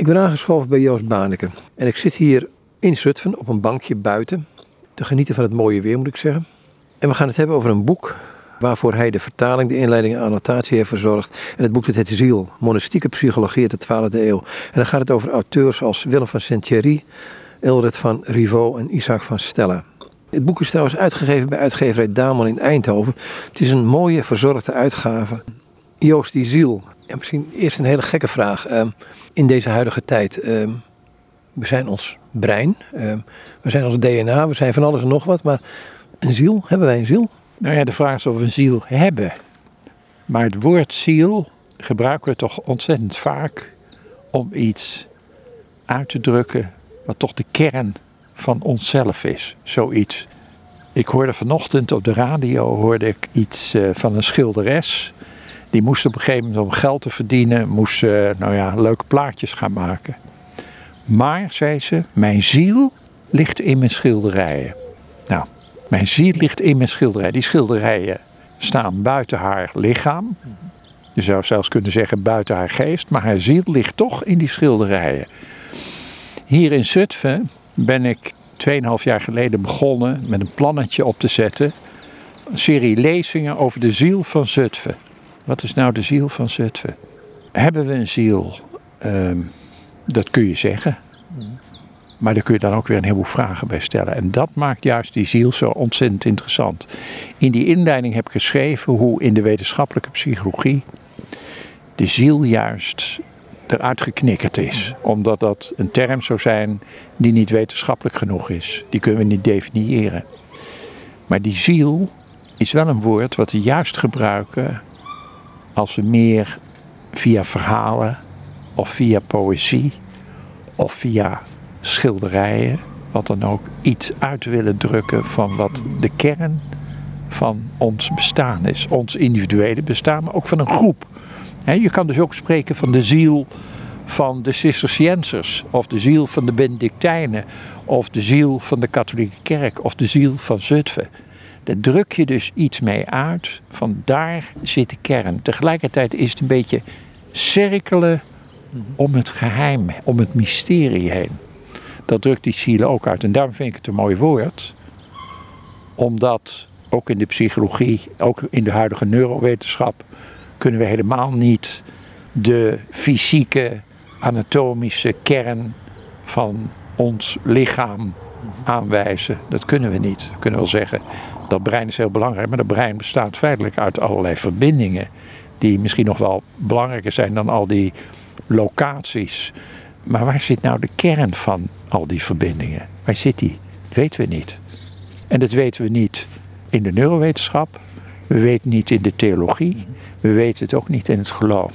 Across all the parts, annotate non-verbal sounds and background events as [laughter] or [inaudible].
Ik ben aangeschoven bij Joost Baneke. En ik zit hier in Zutphen op een bankje buiten. Te genieten van het mooie weer, moet ik zeggen. En we gaan het hebben over een boek waarvoor hij de vertaling, de inleiding en annotatie heeft verzorgd. En het boek heet Ziel, Monastieke Psychologie uit de 12e eeuw. En dan gaat het over auteurs als Willem van Saint-Thierry, Elred van Rivaux en Isaac van Stella. Het boek is trouwens uitgegeven bij uitgeverij Damon in Eindhoven. Het is een mooie, verzorgde uitgave. Joost, die ziel. En misschien eerst een hele gekke vraag. In deze huidige tijd, ehm, we zijn ons brein, ehm, we zijn ons DNA, we zijn van alles en nog wat. Maar een ziel, hebben wij een ziel? Nou ja, de vraag is of we een ziel hebben. Maar het woord ziel gebruiken we toch ontzettend vaak om iets uit te drukken wat toch de kern van onszelf is. Zoiets. Ik hoorde vanochtend op de radio hoorde ik iets uh, van een schilderes. Die moest op een gegeven moment om geld te verdienen, moest nou ja, leuke plaatjes gaan maken. Maar, zei ze, mijn ziel ligt in mijn schilderijen. Nou, mijn ziel ligt in mijn schilderijen. Die schilderijen staan buiten haar lichaam. Je zou zelfs kunnen zeggen buiten haar geest, maar haar ziel ligt toch in die schilderijen. Hier in Zutphen ben ik 2,5 jaar geleden begonnen met een plannetje op te zetten. Een serie lezingen over de ziel van Zutphen. Wat is nou de ziel van Zutphen? Hebben we een ziel? Ehm, dat kun je zeggen. Maar daar kun je dan ook weer een heleboel vragen bij stellen. En dat maakt juist die ziel zo ontzettend interessant. In die inleiding heb ik geschreven hoe in de wetenschappelijke psychologie de ziel juist eruit geknikkerd is. Omdat dat een term zou zijn die niet wetenschappelijk genoeg is. Die kunnen we niet definiëren. Maar die ziel is wel een woord wat we juist gebruiken als we meer via verhalen of via poëzie of via schilderijen, wat dan ook, iets uit willen drukken van wat de kern van ons bestaan is. Ons individuele bestaan, maar ook van een groep. je kan dus ook spreken van de ziel van de Cisterciënsers, of de ziel van de Benedictijnen, of de ziel van de katholieke kerk, of de ziel van Zutphen. Druk je dus iets mee uit, van daar zit de kern. Tegelijkertijd is het een beetje cirkelen om het geheim, om het mysterie heen. Dat drukt die ziel ook uit. En daarom vind ik het een mooi woord. Omdat ook in de psychologie, ook in de huidige neurowetenschap, kunnen we helemaal niet de fysieke, anatomische kern van ons lichaam aanwijzen. Dat kunnen we niet. We kunnen wel zeggen, dat brein is heel belangrijk, maar dat brein bestaat feitelijk uit allerlei verbindingen. Die misschien nog wel belangrijker zijn dan al die locaties. Maar waar zit nou de kern van al die verbindingen? Waar zit die? Dat weten we niet. En dat weten we niet in de neurowetenschap. We weten niet in de theologie. We weten het ook niet in het geloof.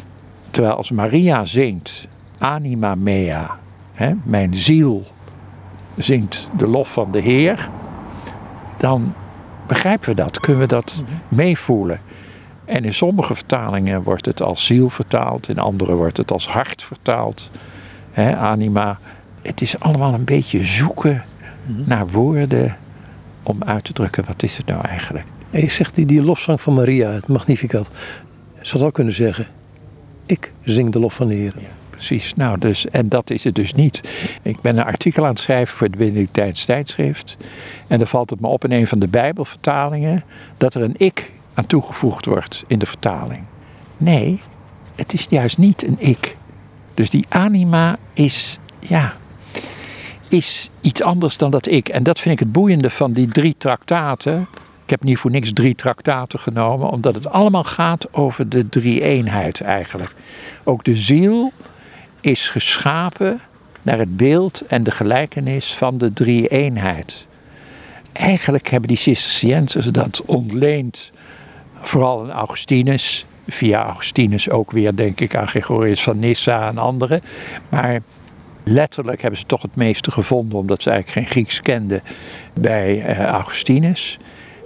Terwijl als Maria zingt, anima mea, hè, mijn ziel zingt de lof van de Heer, dan begrijpen we dat, kunnen we dat meevoelen. En in sommige vertalingen wordt het als ziel vertaald, in andere wordt het als hart vertaald, hè, anima. Het is allemaal een beetje zoeken naar woorden om uit te drukken wat is het nou eigenlijk. En je zegt die, die lofzang van Maria, het Magnificat. Zou ook kunnen zeggen, ik zing de lof van de Heer. Ja, precies, nou dus, en dat is het dus niet. Ik ben een artikel aan het schrijven voor het Benedictijns tijdschrift. En dan valt het me op in een van de Bijbelvertalingen dat er een ik aan toegevoegd wordt in de vertaling. Nee, het is juist niet een ik. Dus die anima is, ja, is iets anders dan dat ik. En dat vind ik het boeiende van die drie traktaten. Ik heb niet voor niks drie traktaten genomen, omdat het allemaal gaat over de drie-eenheid eigenlijk. Ook de ziel is geschapen naar het beeld en de gelijkenis van de drie-eenheid. Eigenlijk hebben die Cisterciënsers dat ontleend, vooral aan Augustinus, via Augustinus ook weer denk ik aan Gregorius van Nyssa en anderen. Maar letterlijk hebben ze toch het meeste gevonden, omdat ze eigenlijk geen Grieks kenden, bij uh, Augustinus.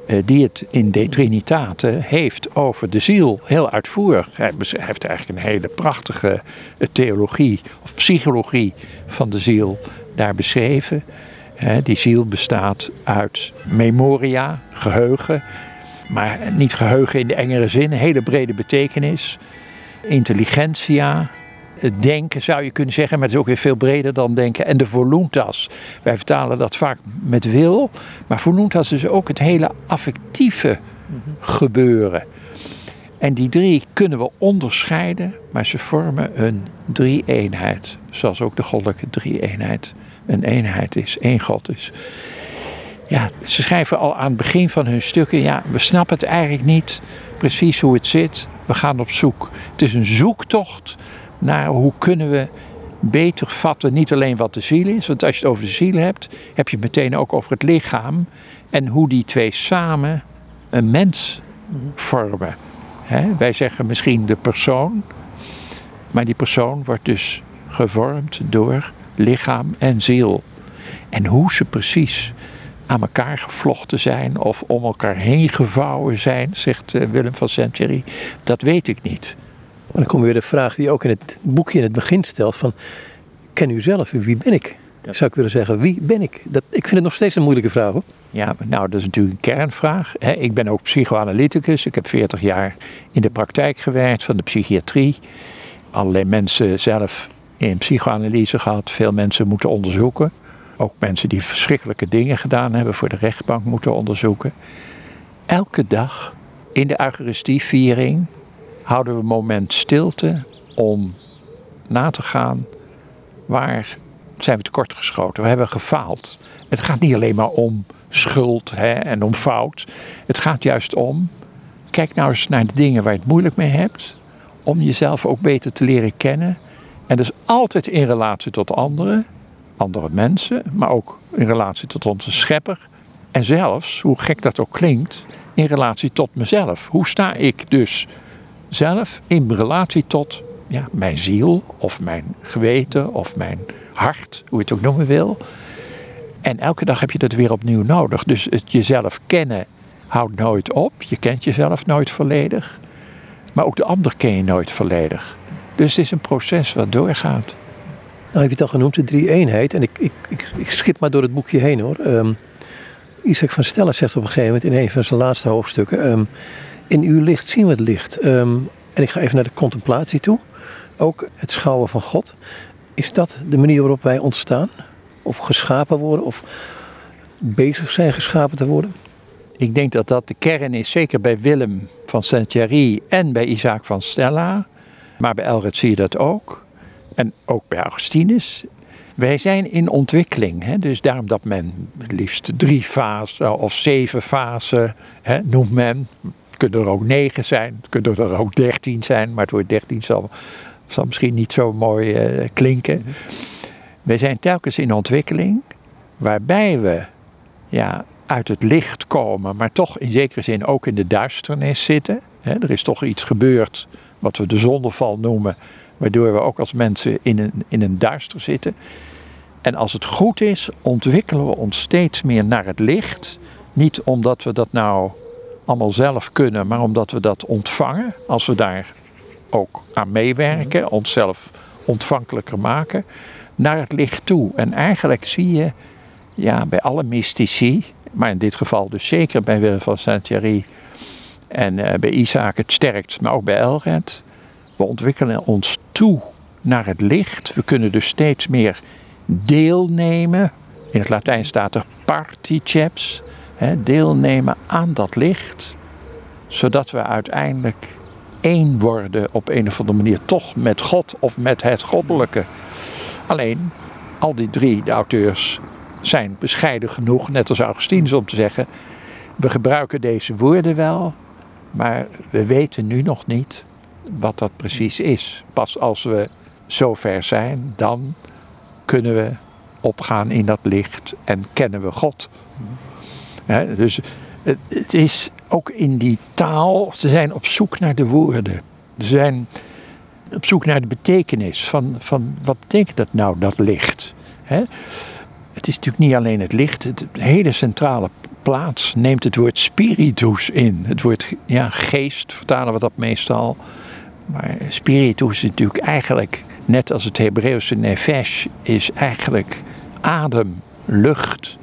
Eh, die het in De Trinitate heeft over de ziel, heel uitvoerig. Hij heeft eigenlijk een hele prachtige eh, theologie of psychologie van de ziel daar beschreven. Die ziel bestaat uit memoria, geheugen, maar niet geheugen in de engere zin, hele brede betekenis. Intelligentia, denken zou je kunnen zeggen, maar het is ook weer veel breder dan denken. En de voluntas. Wij vertalen dat vaak met wil, maar voluntas is ook het hele affectieve gebeuren. En die drie kunnen we onderscheiden, maar ze vormen een drie-eenheid. Zoals ook de goddelijke drie-eenheid een eenheid is, één God is. Ja, ze schrijven al aan het begin van hun stukken, ja, we snappen het eigenlijk niet precies hoe het zit. We gaan op zoek. Het is een zoektocht naar hoe kunnen we beter vatten, niet alleen wat de ziel is, want als je het over de ziel hebt, heb je het meteen ook over het lichaam en hoe die twee samen een mens vormen. wij zeggen misschien de persoon, maar die persoon wordt dus gevormd door lichaam en ziel. En hoe ze precies aan elkaar gevlochten zijn of om elkaar heen gevouwen zijn, zegt eh, Willem van Saint-Thierry, dat weet ik niet. Maar dan komt weer de vraag die ook in het boekje in het begin stelt van, ken u zelf, wie ben ik? Zou ik willen zeggen, wie ben ik? Dat, ik vind het nog steeds een moeilijke vraag hoor. Ja, nou dat is natuurlijk een kernvraag. Ik ben ook psychoanalyticus. Ik heb 40 jaar in de praktijk gewerkt van de psychiatrie. Allerlei mensen zelf in psychoanalyse gehad. Veel mensen moeten onderzoeken. Ook mensen die verschrikkelijke dingen gedaan hebben voor de rechtbank moeten onderzoeken. Elke dag in de Eucharistieviering houden we een moment stilte om na te gaan waar zijn we tekortgeschoten. We hebben gefaald. Het gaat niet alleen maar om schuld hè, en om fout. Het gaat juist om, kijk nou eens naar de dingen waar je het moeilijk mee hebt. Om jezelf ook beter te leren kennen. En dus altijd in relatie tot anderen, andere mensen, maar ook in relatie tot onze schepper. En zelfs, hoe gek dat ook klinkt, in relatie tot mezelf. Hoe sta ik dus zelf in relatie tot ja, mijn ziel of mijn geweten of mijn hart, hoe je het ook noemen wil. En elke dag heb je dat weer opnieuw nodig. Dus het jezelf kennen houdt nooit op. Je kent jezelf nooit volledig. Maar ook de ander ken je nooit volledig. Dus het is een proces wat doorgaat. Nou heb je het al genoemd, de drie-eenheid. En ik, ik, ik, ik, schip maar door het boekje heen hoor. Um, Isaac van Stella zegt op een gegeven moment in een van zijn laatste hoofdstukken... Um, in uw licht zien we het licht. Um, en ik ga even naar de contemplatie toe. Ook het schouwen van God. Is dat de manier waarop wij ontstaan? Of geschapen worden? Of bezig zijn geschapen te worden? Ik denk dat dat de kern is, zeker bij Willem van Saint-Thierry en bij Isaac van Stella. Maar bij Elred zie je dat ook. En ook bij Augustinus. Wij zijn in ontwikkeling. Hè? Dus daarom dat men liefst drie fasen of zeven fasen noemt men. Het kunnen er ook negen zijn, het kunnen er ook dertien zijn. Maar het woord dertien zal, zal misschien niet zo mooi uh, klinken. Wij zijn telkens in ontwikkeling. Waarbij we ja, uit het licht komen, maar toch in zekere zin ook in de duisternis zitten. Er is toch iets gebeurd wat we de zondeval noemen, waardoor we ook als mensen in een, in een duister zitten. En als het goed is, ontwikkelen we ons steeds meer naar het licht. Niet omdat we dat nou allemaal zelf kunnen, maar omdat we dat ontvangen. Als we daar ook aan meewerken, onszelf ontvankelijker maken, naar het licht toe. En eigenlijk zie je ja, bij alle mystici, maar in dit geval dus zeker bij Willem van Saint-Thierry en uh, bij Isaac het sterkst, maar ook bij Elred. We ontwikkelen ons toe naar het licht. We kunnen dus steeds meer deelnemen. In het Latijn staat er particeps. Deelnemen aan dat licht. Zodat we uiteindelijk één worden op een of andere manier. Toch met God of met het goddelijke. Alleen, al die drie, de auteurs, zijn bescheiden genoeg, net als Augustinus, om te zeggen: we gebruiken deze woorden wel, maar we weten nu nog niet wat dat precies is. Pas als we zover zijn, dan kunnen we opgaan in dat licht en kennen we God. Dus het, is ook in die taal, ze zijn op zoek naar de woorden. Ze zijn op zoek naar de betekenis van, van wat betekent dat nou, dat licht. Het is natuurlijk niet alleen het licht, het hele centrale plaats neemt het woord spiritus in. Het woord ja, geest vertalen we dat meestal. Maar spiritus is natuurlijk eigenlijk, net als het Hebreeuwse nefesh, is eigenlijk adem, lucht.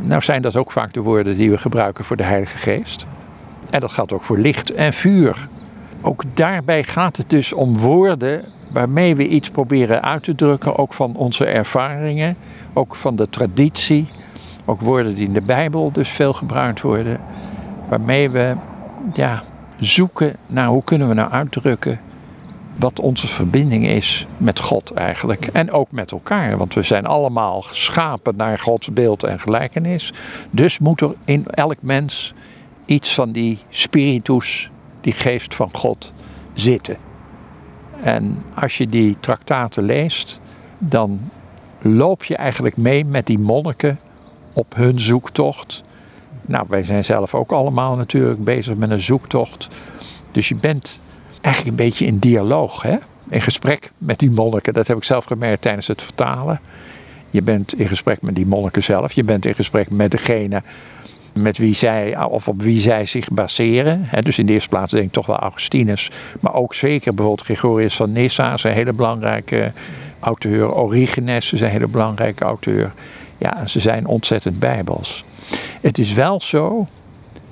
Nou zijn dat ook vaak de woorden die we gebruiken voor de Heilige Geest. En dat geldt ook voor licht en vuur. Ook daarbij gaat het dus om woorden waarmee we iets proberen uit te drukken, ook van onze ervaringen, ook van de traditie, ook woorden die in de Bijbel dus veel gebruikt worden, waarmee we ja, zoeken naar hoe kunnen we nou uitdrukken wat onze verbinding is met God eigenlijk. En ook met elkaar, want we zijn allemaal geschapen naar Gods beeld en gelijkenis. Dus moet er in elk mens iets van die spiritus, die geest van God, zitten. En als je die traktaten leest, dan loop je eigenlijk mee met die monniken op hun zoektocht. Nou, wij zijn zelf ook allemaal natuurlijk bezig met een zoektocht. Dus je bent eigenlijk een beetje in dialoog, hè? in gesprek met die monniken. Dat heb ik zelf gemerkt tijdens het vertalen. Je bent in gesprek met die monniken zelf. Je bent in gesprek met degene met wie zij, of op wie zij zich baseren. Dus in de eerste plaats denk ik toch wel Augustinus. Maar ook zeker bijvoorbeeld Gregorius van Nyssa is een hele belangrijke auteur. Origenes is een hele belangrijke auteur. Ja, ze zijn ontzettend bijbels. Het is wel zo,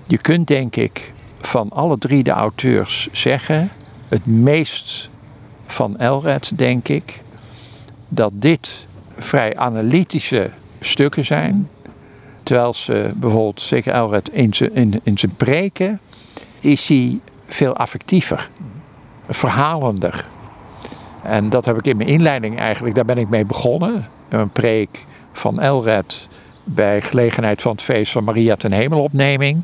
je kunt denk ik van alle drie de auteurs zeggen, het meest van Elred denk ik, dat dit vrij analytische stukken zijn. Terwijl ze bijvoorbeeld, zeker Elred, in zijn, in, zijn preken is hij veel affectiever, verhalender. En dat heb ik in mijn inleiding eigenlijk, daar ben ik mee begonnen. Een preek van Elred bij gelegenheid van het feest van Maria ten Hemelopneming.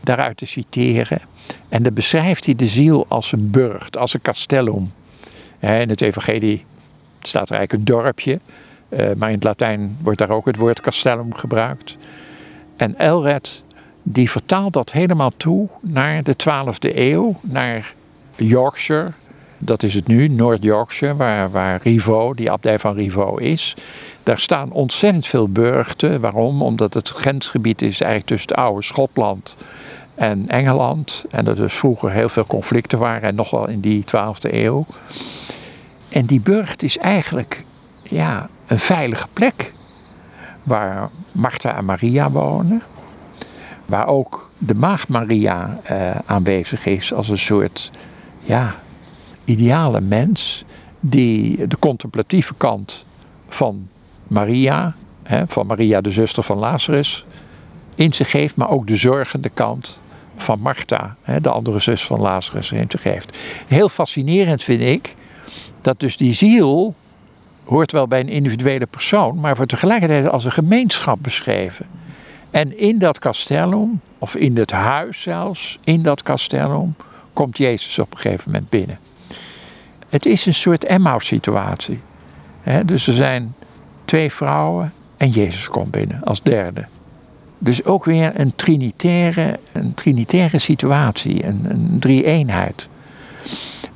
Daaruit te citeren. En dan beschrijft hij de ziel als een burcht, als een castellum. In het evangelie staat er eigenlijk een dorpje. Eh, maar in het Latijn wordt daar ook het woord castellum gebruikt. En Elred die vertaalt dat helemaal toe naar de 12e eeuw, naar Yorkshire. Dat is het nu, Noord-Yorkshire, waar, waar Rivaux, die abdij van Rivaux is. Daar staan ontzettend veel burchten. Waarom? Omdat het grensgebied is eigenlijk tussen het oude Schotland en Engeland. En er dus vroeger heel veel conflicten waren, en nog wel in die 12e eeuw. En die burcht is eigenlijk ja, een veilige plek waar Martha en Maria wonen. Waar ook de maagd Maria eh, aanwezig is als een soort ja, ideale mens. Die de contemplatieve kant van Maria, hè, van Maria de zuster van Lazarus, in zich geeft. Maar ook de zorgende kant van Martha, de andere zus van Lazarus, in zich geeft. Heel fascinerend vind ik dat dus die ziel hoort wel bij een individuele persoon, maar wordt tegelijkertijd als een gemeenschap beschreven. En in dat castellum, of in het huis zelfs, in dat castellum, komt Jezus op een gegeven moment binnen. Het is een soort Emmaus-situatie. Dus er zijn twee vrouwen en Jezus komt binnen als derde. Dus ook weer een trinitaire, een trinitaire situatie, een, een drie-eenheid.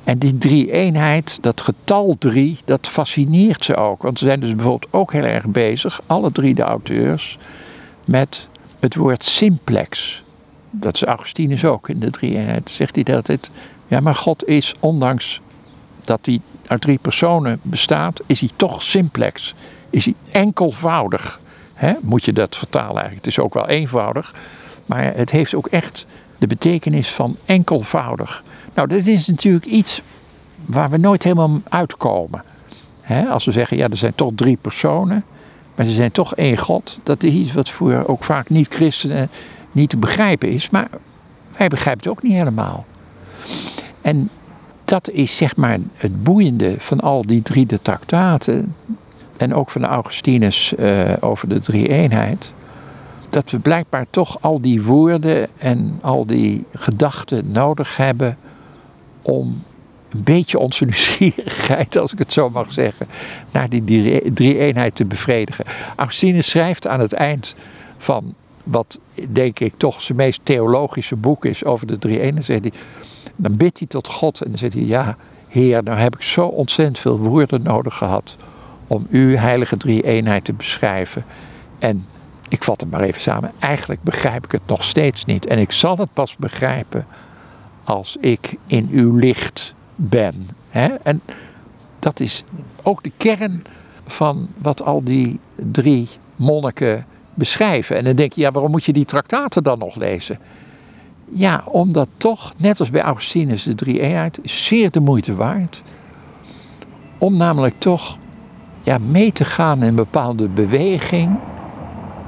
En die drie-eenheid, dat getal drie, dat fascineert ze ook. Want ze zijn dus bijvoorbeeld ook heel erg bezig, alle drie de auteurs, met het woord simplex. Dat is Augustinus ook in de drie-eenheid. Zegt hij dat het, ja maar God is, ondanks dat hij uit drie personen bestaat, is hij toch simplex. Is hij enkelvoudig. Moet je dat vertalen eigenlijk. Het is ook wel eenvoudig. Maar het heeft ook echt de betekenis van enkelvoudig. Nou, dat is natuurlijk iets waar we nooit helemaal uitkomen. als we zeggen, ja, er zijn toch drie personen, maar ze zijn toch één God. Dat is iets wat voor ook vaak niet-christenen niet te begrijpen is. Maar wij begrijpen het ook niet helemaal. En dat is zeg maar het boeiende van al die drie de traktaten. En ook van Augustinus uh, over de drie-eenheid. Dat we blijkbaar toch al die woorden en al die gedachten nodig hebben om een beetje onze [laughs] nieuwsgierigheid, als ik het zo mag zeggen, naar die drie-eenheid te bevredigen. Augustinus schrijft aan het eind van wat denk ik toch zijn meest theologische boek is over de drie-eenheid. Dan bidt hij tot God en dan zegt hij, ja Heer, nou heb ik zo ontzettend veel woorden nodig gehad om uw heilige drie-eenheid te beschrijven. En ik vat het maar even samen, eigenlijk begrijp ik het nog steeds niet. En ik zal het pas begrijpen als ik in uw licht ben. En dat is ook de kern van wat al die drie monniken beschrijven. En dan denk je, ja, waarom moet je die traktaten dan nog lezen? Ja, omdat toch, net als bij Augustinus, de drie eenheid, zeer de moeite waard Om namelijk toch ja, mee te gaan in een bepaalde beweging.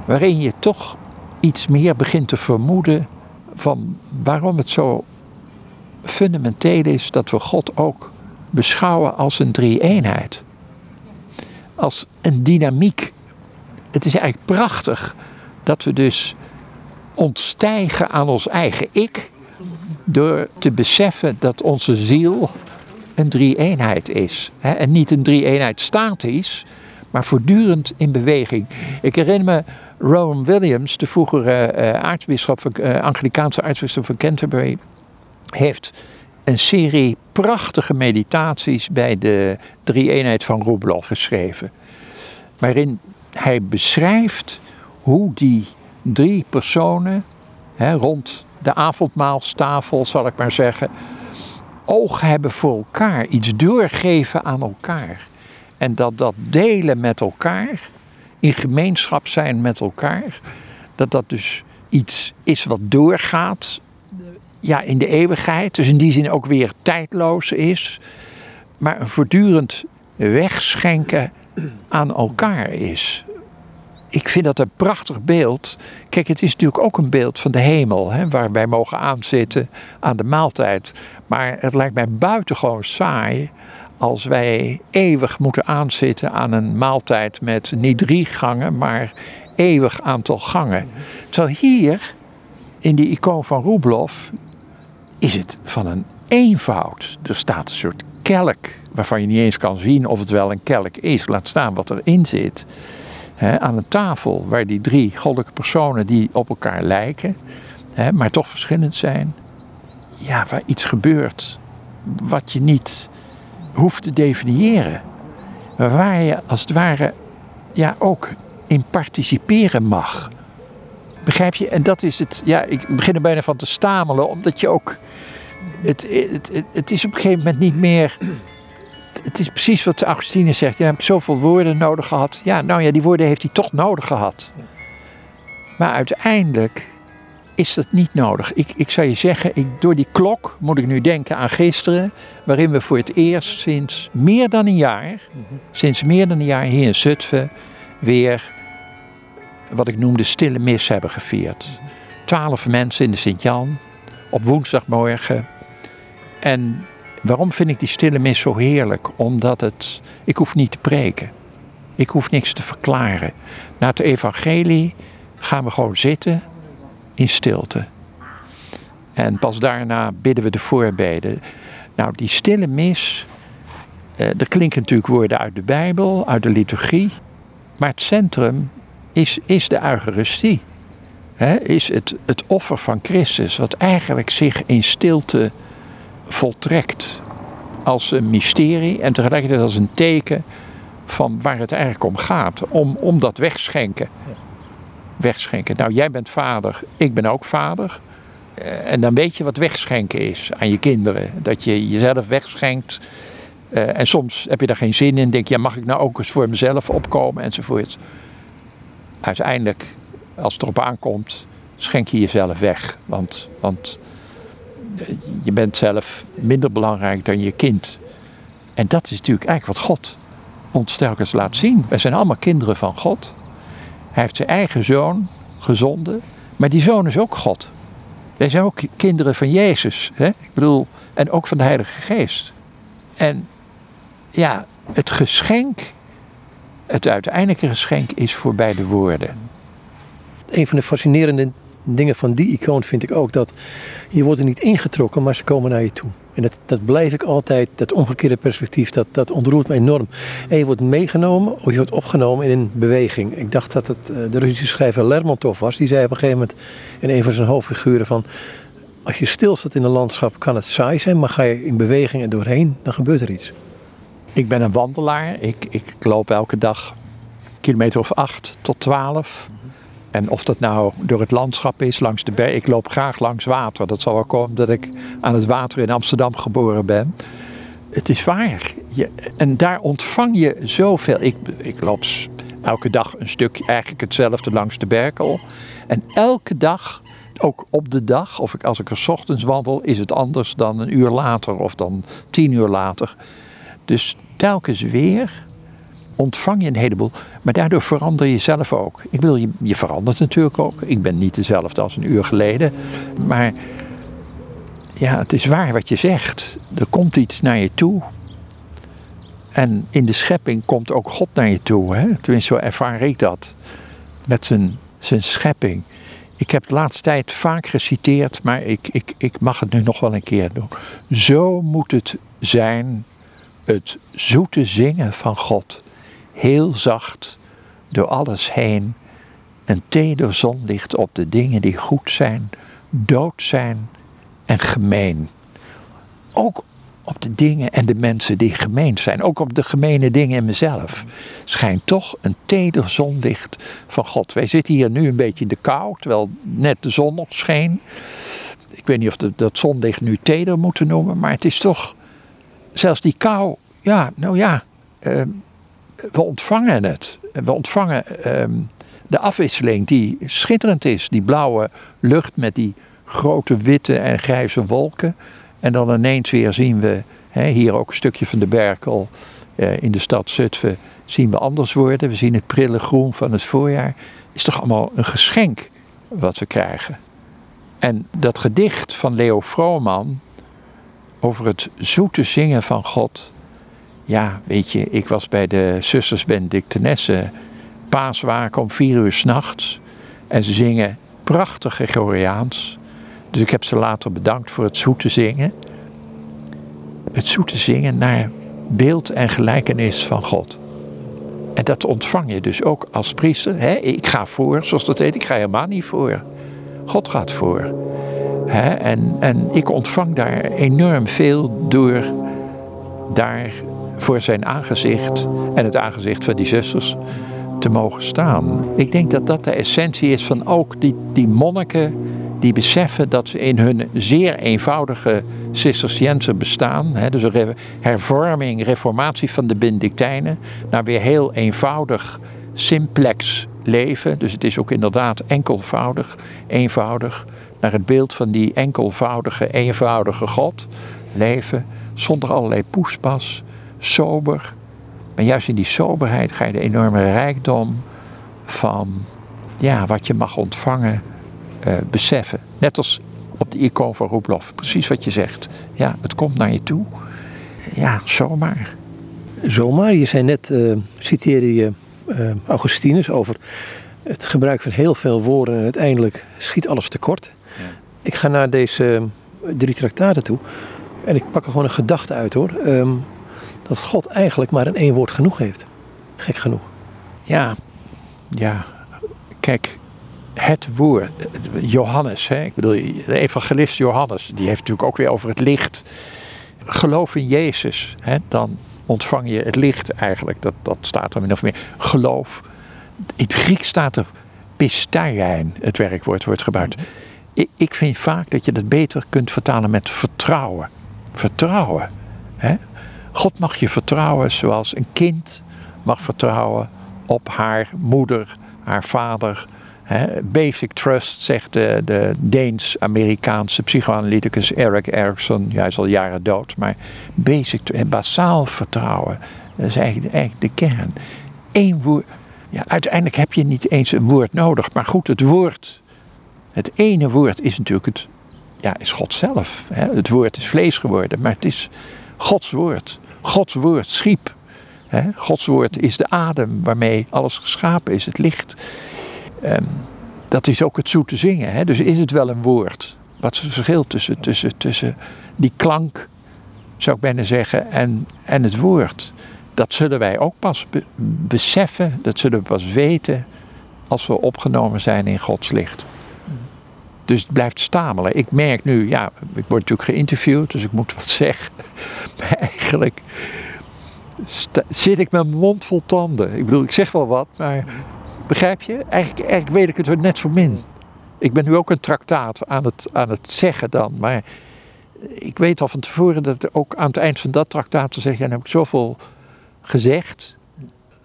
Waarin je toch iets meer begint te vermoeden van waarom het zo fundamenteel is dat we God ook beschouwen als een drie-eenheid. Als een dynamiek. Het is eigenlijk prachtig dat we dus ontstijgen aan ons eigen ik door te beseffen dat onze ziel een drie-eenheid is. En niet een drie-eenheid statisch, maar voortdurend in beweging. Ik herinner me Rowan Williams, de vroegere uh, aartsbisschop van, uh, Anglikaanse aartsbisschop van Canterbury, heeft een serie prachtige meditaties bij de drie-eenheid van Rubloff geschreven. Waarin hij beschrijft hoe die drie personen hè, rond de avondmaalstafel, zal ik maar zeggen, oog hebben voor elkaar, iets doorgeven aan elkaar. En dat dat delen met elkaar, in gemeenschap zijn met elkaar, dat dat dus iets is wat doorgaat ja, in de eeuwigheid. Dus in die zin ook weer tijdloos is. Maar een voortdurend wegschenken aan elkaar is. Ik vind dat een prachtig beeld. Kijk, het is natuurlijk ook een beeld van de hemel, hè, waar wij mogen aanzitten aan de maaltijd. Maar het lijkt mij buitengewoon saai als wij eeuwig moeten aanzitten aan een maaltijd met niet drie gangen, maar eeuwig aantal gangen. Terwijl hier, in die icoon van Rubloff, is het van een eenvoud. Er staat een soort kelk waarvan je niet eens kan zien of het wel een kelk is. Laat staan wat erin zit. Aan een tafel waar die drie goddelijke personen die op elkaar lijken, maar toch verschillend zijn. Ja, waar iets gebeurt wat je niet hoeft te definiëren. Waar je als het ware ja, ook in participeren mag. Begrijp je? En dat is het. Ja, ik begin er bijna van te stamelen, omdat je ook. Het, het, het, het is op een gegeven moment niet meer. Het is precies wat Augustine zegt. Je hebt zoveel woorden nodig gehad. Ja, nou ja, die woorden heeft hij toch nodig gehad. Maar uiteindelijk is dat niet nodig. Ik, ik zou je zeggen, ik, door die klok moet ik nu denken aan gisteren, waarin we voor het eerst sinds meer dan een jaar, sinds meer dan een jaar hier in Zutphen, weer wat ik noem de stille mis hebben gevierd. Twaalf mensen in de Sint-Jan op woensdagmorgen. En waarom vind ik die stille mis zo heerlijk? Omdat het, ik hoef niet te preken. Ik hoef niks te verklaren. Na het evangelie gaan we gewoon zitten in stilte. En pas daarna bidden we de voorbeden. Nou, die stille mis, eh, er klinken natuurlijk woorden uit de Bijbel, uit de liturgie. Maar het centrum is, is de Eucharistie. is het, het offer van Christus, wat eigenlijk zich in stilte voltrekt. Als een mysterie en tegelijkertijd als een teken van waar het eigenlijk om gaat. Om, om dat wegschenken. Wegschenken. Nou, jij bent vader, ik ben ook vader. Eh, en dan weet je wat wegschenken is aan je kinderen. Dat je jezelf wegschenkt. Uh, en soms heb je daar geen zin in. Denk je, ja, mag ik nou ook eens voor mezelf opkomen enzovoort uiteindelijk, als het erop aankomt, schenk je jezelf weg. Want, want eh, je bent zelf minder belangrijk dan je kind. En dat is natuurlijk eigenlijk wat God ons telkens laat zien. Wij zijn allemaal kinderen van God. Hij heeft zijn eigen zoon gezonden, maar die zoon is ook God. Wij zijn ook kinderen van Jezus. Hè? Ik bedoel, en ook van de Heilige Geest. En ja, het geschenk het uiteindelijke geschenk is voorbij de woorden. Een van de fascinerende dingen van die icoon vind ik ook dat je wordt er niet ingetrokken, maar ze komen naar je toe. En dat, dat blijf ik altijd, dat omgekeerde perspectief, dat, dat ontroert me enorm. En je wordt meegenomen, of je wordt opgenomen in een beweging. Ik dacht dat het eh, de Russische schrijver Lermontov was. Die zei op een gegeven moment in een van zijn hoofdfiguren van... Als je stilstaat in een landschap kan het saai zijn, maar ga je in beweging en doorheen, dan gebeurt er iets. Ik ben een wandelaar. Ik, ik loop elke dag kilometer of acht tot twaalf. En of dat nou door het landschap is, langs de berg. Ik loop graag langs water. Dat zal wel komen dat ik aan het water in Amsterdam geboren ben. Het is waar. Je, en daar ontvang je zoveel. Ik, ik loop elke dag een stukje, eigenlijk hetzelfde langs de Berkel. En elke dag, ook op de dag, of ik, als ik er ochtends wandel, is het anders dan een uur later of dan tien uur later. Dus telkens weer ontvang je een heleboel. Maar daardoor verander je zelf ook. Ik wil je, je verandert natuurlijk ook. Ik ben niet dezelfde als een uur geleden. Maar ja, het is waar wat je zegt. Er komt iets naar je toe. En in de schepping komt ook God naar je toe. Hè? Tenminste, zo ervaar ik dat. Met zijn, zijn schepping. Ik heb de laatste tijd vaak geciteerd, maar ik, ik, ik mag het nu nog wel een keer doen. Zo moet het zijn, het zoete zingen van God. Heel zacht, door alles heen. Een teder zonlicht op de dingen die goed zijn, dood zijn en gemeen. Ook op de dingen en de mensen die gemeen zijn. Ook op de gemene dingen in mezelf. Schijnt toch een teder zonlicht van God. Wij zitten hier nu een beetje in de kou, terwijl net de zon nog scheen. Ik weet niet of we dat zonlicht nu teder moeten noemen, maar het is toch. Zelfs die kou, ja, nou ja. Uh, we ontvangen het. We ontvangen uh, de afwisseling die schitterend is. Die blauwe lucht met die grote witte en grijze wolken. En dan ineens weer zien we, hier ook een stukje van de Berkel eh, in de stad Zutphen, zien we anders worden. We zien het prille groen van het voorjaar. Is toch allemaal een geschenk wat we krijgen. En dat gedicht van Leo Vrooman over het zoete zingen van God. Ja, weet je, ik was bij de zusters Benedictinessen paaswaken om vier uur s'nachts. En ze zingen prachtig Gregoriaans. Dus ik heb ze later bedankt voor het zoete zingen. Het zoete zingen naar beeld en gelijkenis van God. En dat ontvang je dus ook als priester. Hè? Ik ga voor, zoals dat heet. Ik ga helemaal niet voor. God gaat voor. Hè? En, en ik ontvang daar enorm veel door daar voor zijn aangezicht en het aangezicht van die zusters te mogen staan. Ik denk dat dat de essentie is van ook die, die monniken die beseffen dat ze in hun zeer eenvoudige Cisterciënse bestaan, hè, dus een hervorming, reformatie van de Benedictijnen, naar weer heel eenvoudig, simplex leven. Dus het is ook inderdaad enkelvoudig, eenvoudig, naar het beeld van die enkelvoudige, eenvoudige God leven, zonder allerlei poespas, sober. Maar juist in die soberheid ga je de enorme rijkdom van ja, wat je mag ontvangen uh, beseffen. Net als op de icoon van Roeplof. Precies wat je zegt. Ja, het komt naar je toe. Ja, zomaar. Zomaar. Je zei net, uh, citeerde je uh, Augustinus over het gebruik van heel veel woorden en uiteindelijk schiet alles tekort. Ja. Ik ga naar deze drie traktaten toe en ik pak er gewoon een gedachte uit hoor. Um, dat God eigenlijk maar in één woord genoeg heeft. Gek genoeg. Ja, ja. Kijk, het woord, Johannes, hè, ik bedoel, de evangelist Johannes, die heeft natuurlijk ook weer over het licht. Geloof in Jezus, hè, dan ontvang je het licht eigenlijk. Dat, dat staat er min of meer. Geloof. In het Grieks staat er pistarein, het werkwoord wordt gebruikt. Ik, ik vind vaak dat je dat beter kunt vertalen met vertrouwen. Vertrouwen. Hè? God mag je vertrouwen zoals een kind mag vertrouwen op haar moeder, haar vader, basic trust, zegt de, de Deens-Amerikaanse psychoanalyticus Eric Erikson. Hij is al jaren dood, maar basic basaal vertrouwen, dat is eigenlijk, eigenlijk de kern. Eén woord. Ja, uiteindelijk heb je niet eens een woord nodig, maar goed, het woord. Het ene woord is natuurlijk het, ja, is God zelf. Het woord is vlees geworden, maar het is Gods woord. Gods woord schiep. Gods woord is de adem waarmee alles geschapen is, het licht. Um, dat is ook het zoete zingen. Dus is het wel een woord? Wat is het verschil tussen, tussen, tussen die klank, zou ik bijna zeggen, en, en het woord? Dat zullen wij ook pas beseffen, dat zullen we pas weten als we opgenomen zijn in Gods licht. Dus het blijft stamelen. Ik merk nu, ja, ik word natuurlijk geïnterviewd, dus ik moet wat [laughs] zeggen. Maar eigenlijk zit ik met mijn mond vol tanden. Ik bedoel, ik zeg wel wat, maar Begrijp je? Eigenlijk, eigenlijk weet ik het net zo min. Ik ben nu ook een traktaat aan het, aan het zeggen dan, maar ik weet al van tevoren dat ook aan het eind van dat traktaat te zeggen, dan heb ik zoveel gezegd,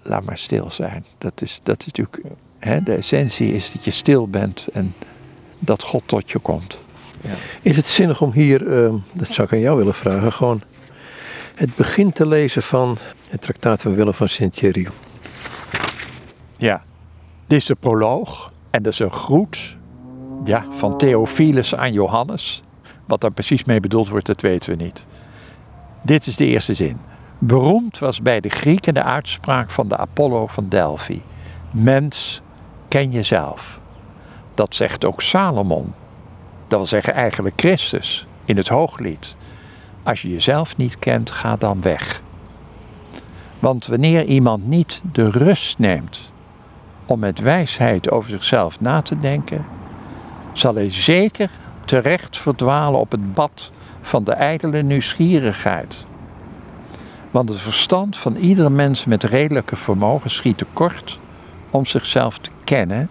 laat maar stil zijn. Dat is, dat is natuurlijk, hè, de essentie is dat je stil bent en dat God tot je komt. Ja. Is het zinnig om hier, uh, dat zou ik aan jou willen vragen, gewoon het begin te lezen van Het traktaat van Willem van Sint-Thierry. Ja, dit is de proloog. En dat is een groet ja, van Theophilus aan Johannes. Wat daar precies mee bedoeld wordt, dat weten we niet. Dit is de eerste zin. Beroemd was bij de Grieken de uitspraak van de Apollo van Delphi. Mens, ken jezelf. Dat zegt ook Salomon. Dat wil zeggen eigenlijk Christus in het Hooglied. Als je jezelf niet kent, ga dan weg. Want wanneer iemand niet de rust neemt om met wijsheid over zichzelf na te denken, zal hij zeker terecht verdwalen op het bad van de ijdele nieuwsgierigheid. Want het verstand van iedere mens met redelijke vermogen schiet tekort om zichzelf te kennen,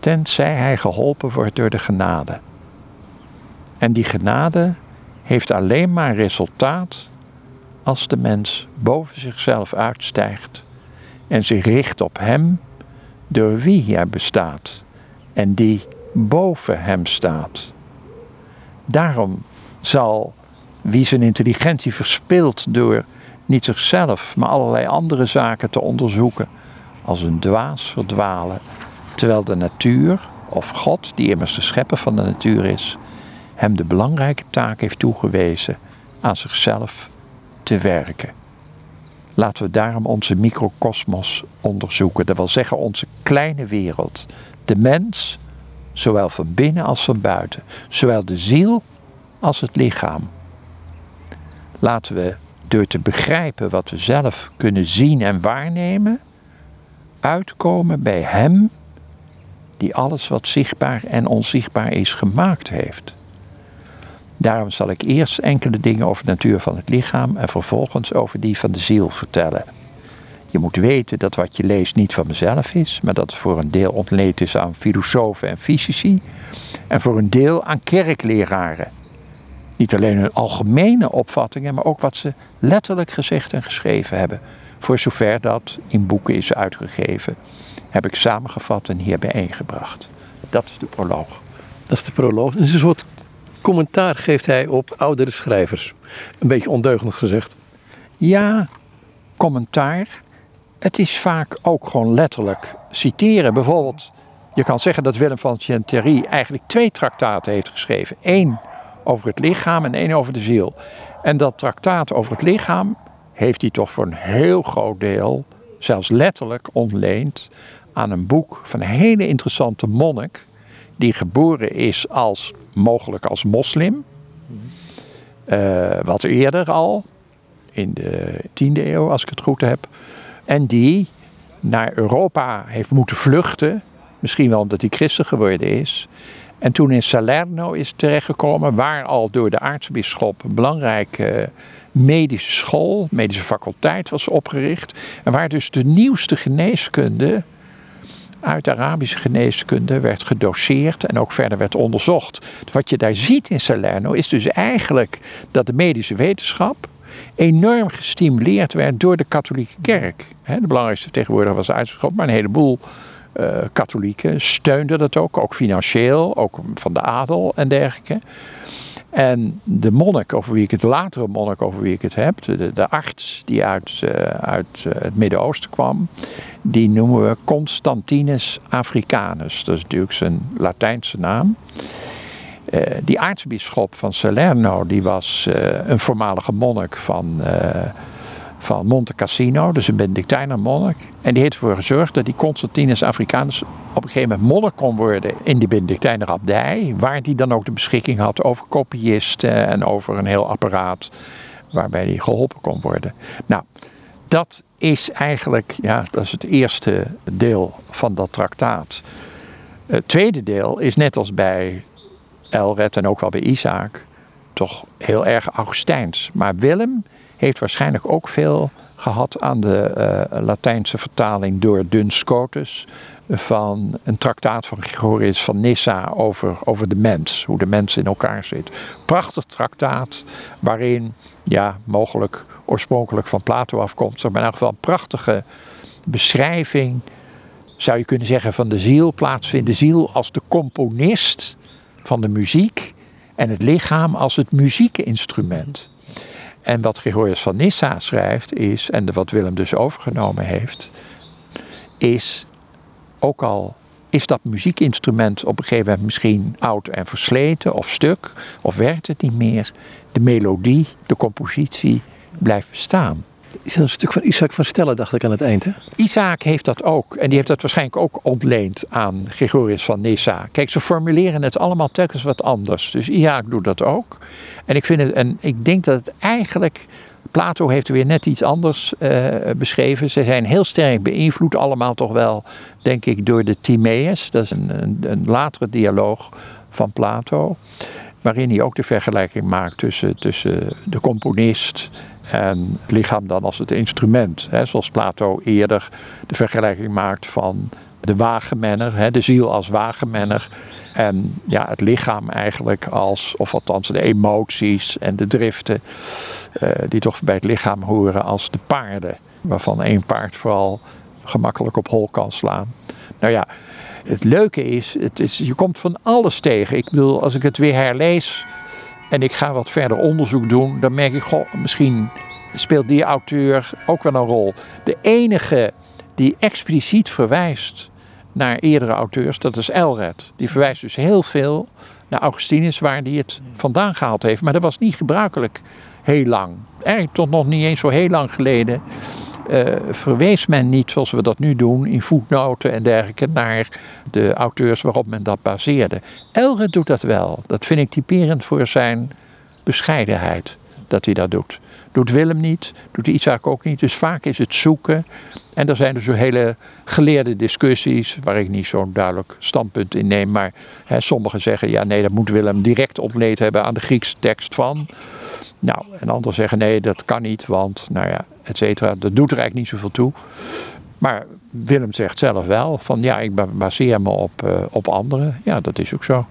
tenzij hij geholpen wordt door de genade. En die genade heeft alleen maar resultaat als de mens boven zichzelf uitstijgt en zich richt op Hem door wie hij bestaat en die boven Hem staat. Daarom zal wie zijn intelligentie verspilt door niet zichzelf, maar allerlei andere zaken te onderzoeken, als een dwaas verdwalen, terwijl de natuur, of God, die immers de schepper van de natuur is, hem de belangrijke taak heeft toegewezen aan zichzelf te werken. Laten we daarom onze microcosmos onderzoeken, dat wil zeggen onze kleine wereld, de mens, zowel van binnen als van buiten, zowel de ziel als het lichaam. Laten we door te begrijpen wat we zelf kunnen zien en waarnemen, uitkomen bij Hem die alles wat zichtbaar en onzichtbaar is gemaakt heeft. Daarom zal ik eerst enkele dingen over de natuur van het lichaam en vervolgens over die van de ziel vertellen. Je moet weten dat wat je leest niet van mezelf is, maar dat het voor een deel ontleed is aan filosofen en fysici en voor een deel aan kerkleraren. Niet alleen hun algemene opvattingen, maar ook wat ze letterlijk gezegd en geschreven hebben. Voor zover dat in boeken is uitgegeven, heb ik samengevat en hier bijeengebracht. Dat is de proloog. Dat is de proloog. Is een soort commentaar geeft hij op oudere schrijvers. Een beetje ondeugend gezegd. Ja, commentaar. Het is vaak ook gewoon letterlijk citeren. Bijvoorbeeld, je kan zeggen dat Willem van Chanterie eigenlijk twee traktaten heeft geschreven. Eén over het lichaam en één over de ziel. En dat traktaat over het lichaam heeft hij toch voor een heel groot deel, zelfs letterlijk, ontleend aan een boek van een hele interessante monnik. Die geboren is als, mogelijk als moslim. Uh, wat eerder al, in de 10e eeuw als ik het goed heb. En die naar Europa heeft moeten vluchten. Misschien wel omdat hij christen geworden is. En toen in Salerno is terechtgekomen, waar al door de aartsbisschop een belangrijke medische school, medische faculteit was opgericht. En waar dus de nieuwste geneeskunde uit Arabische geneeskunde werd gedoseerd en ook verder werd onderzocht. Wat je daar ziet in Salerno is dus eigenlijk dat de medische wetenschap enorm gestimuleerd werd door de katholieke kerk. De belangrijkste tegenwoordig was aartsbisschop, maar een heleboel uh, katholieken steunden dat ook, ook financieel, ook van de adel en dergelijke. En de monnik, over wie ik het latere monnik over wie ik het heb, de, arts die uit, uh, uit uh, het Midden-Oosten kwam, die noemen we Constantinus Africanus. Dat is natuurlijk zijn Latijnse naam. Uh, die aartsbisschop van Salerno, die was een voormalige monnik van van Monte Cassino, dus een Benedictijner monnik. En die heeft ervoor gezorgd dat die Constantinus Africanus op een gegeven moment monnik kon worden in die Benedictijner abdij. Waar die dan ook de beschikking had over kopiisten en over een heel apparaat waarbij hij geholpen kon worden. Nou, dat is eigenlijk, ja, dat is het eerste deel van dat traktaat. Het tweede deel is net als bij Elred en ook wel bij Isaac, toch heel erg Augustijns. Maar Willem heeft waarschijnlijk ook veel gehad aan de uh, Latijnse vertaling door Duns Scotus van een traktaat van Gregorius van Nyssa over, over de mens, hoe de mens in elkaar zit. Prachtig traktaat waarin, ja, mogelijk oorspronkelijk van Plato afkomt, maar in elk geval een prachtige beschrijving, zou je kunnen zeggen, van de ziel plaatsvindt. De ziel als de componist van de muziek en het lichaam als het muziekinstrument. En wat Gregorius van Nyssa schrijft is, en wat Willem dus overgenomen heeft, is ook al is dat muziekinstrument op een gegeven moment misschien oud en versleten of stuk, of werkt het niet meer, de melodie, de compositie blijft bestaan. Is dat een stuk van Isaac van Stellen, dacht ik aan het eind, hè? Isaac heeft dat ook. En die heeft dat waarschijnlijk ook ontleend aan Gregorius van Nyssa. Kijk, ze formuleren het allemaal telkens wat anders. Dus Isaac doet dat ook. En ik, vind het, en ik denk dat het eigenlijk... Plato heeft weer net iets anders uh, beschreven. Ze zijn heel sterk beïnvloed, allemaal toch wel, denk ik, door de Timaeus. Dat is een, een, een latere dialoog van Plato. Waarin hij ook de vergelijking maakt tussen, tussen de componist en het lichaam dan als het instrument. Hè, zoals Plato eerder de vergelijking maakt van de wagenmenner, hè, de ziel als wagenmenner. En ja, het lichaam eigenlijk als, of althans de emoties en de driften, uh, die toch bij het lichaam horen als de paarden. Waarvan één paard vooral gemakkelijk op hol kan slaan. Nou ja, het leuke is, het is, je komt van alles tegen. Ik bedoel, als ik het weer herlees, en ik ga wat verder onderzoek doen, dan merk ik, goh, misschien speelt die auteur ook wel een rol. De enige die expliciet verwijst naar eerdere auteurs, dat is Elred. Die verwijst dus heel veel naar Augustinus, waar hij het vandaan gehaald heeft. Maar dat was niet gebruikelijk heel lang. Eigenlijk tot nog niet eens zo heel lang geleden verwees men niet, zoals we dat nu doen, in voetnoten en dergelijke, naar de auteurs waarop men dat baseerde. Elred doet dat wel. Dat vind ik typerend voor zijn bescheidenheid, dat hij dat doet. Doet Willem niet, doet Isaac ook niet. Dus vaak is het zoeken. En er zijn dus hele geleerde discussies, waar ik niet zo'n duidelijk standpunt in neem. Maar hè, sommigen zeggen, ja nee, dat moet Willem direct ontleed hebben aan de Griekse tekst van. Nou, en anderen zeggen nee, dat kan niet, want, nou ja, et cetera, dat doet er eigenlijk niet zoveel toe. Maar Willem zegt zelf wel van ja, ik baseer me op, uh, op anderen. Ja, dat is ook zo.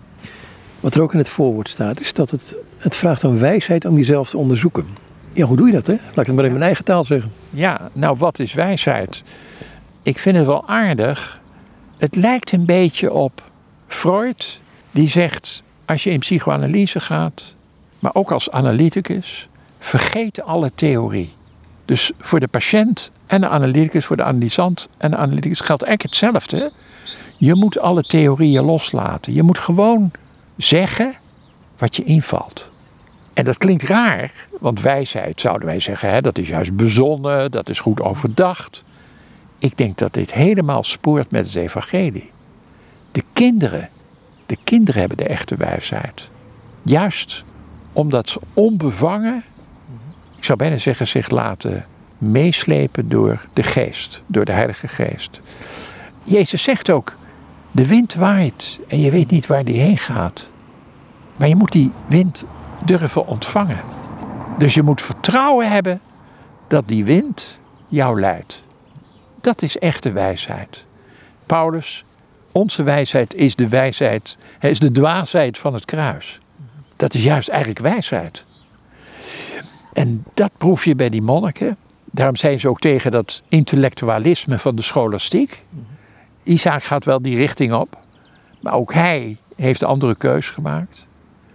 Wat er ook in het voorwoord staat, is dat het, het vraagt om wijsheid om jezelf te onderzoeken. Ja, hoe doe je dat, hè? Laat ik het maar in mijn eigen taal zeggen. Ja, nou, wat is wijsheid? Ik vind het wel aardig. Het lijkt een beetje op Freud, die zegt: als je in psychoanalyse gaat, maar ook als analyticus, vergeet alle theorie. Dus voor de patiënt en de analyticus, voor de analysant en de analyticus geldt eigenlijk hetzelfde. Je moet alle theorieën loslaten. Je moet gewoon zeggen wat je invalt. En dat klinkt raar, want wijsheid zouden wij zeggen, hè, dat is juist bezonnen, dat is goed overdacht. Ik denk dat dit helemaal spoort met het evangelie. De kinderen, de kinderen hebben de echte wijsheid. Juist omdat ze onbevangen, ik zou bijna zeggen, zich laten meeslepen door de geest, door de Heilige Geest. Jezus zegt ook, de wind waait en je weet niet waar die heen gaat. Maar je moet die wind durven ontvangen. Dus je moet vertrouwen hebben dat die wind jou leidt. Dat is echte wijsheid. Paulus, onze wijsheid is de wijsheid, is de dwaasheid van het kruis. Dat is juist eigenlijk wijsheid. En dat proef je bij die monniken. Daarom zijn ze ook tegen dat intellectualisme van de scholastiek. Isaac gaat wel die richting op, maar ook hij heeft een andere keus gemaakt.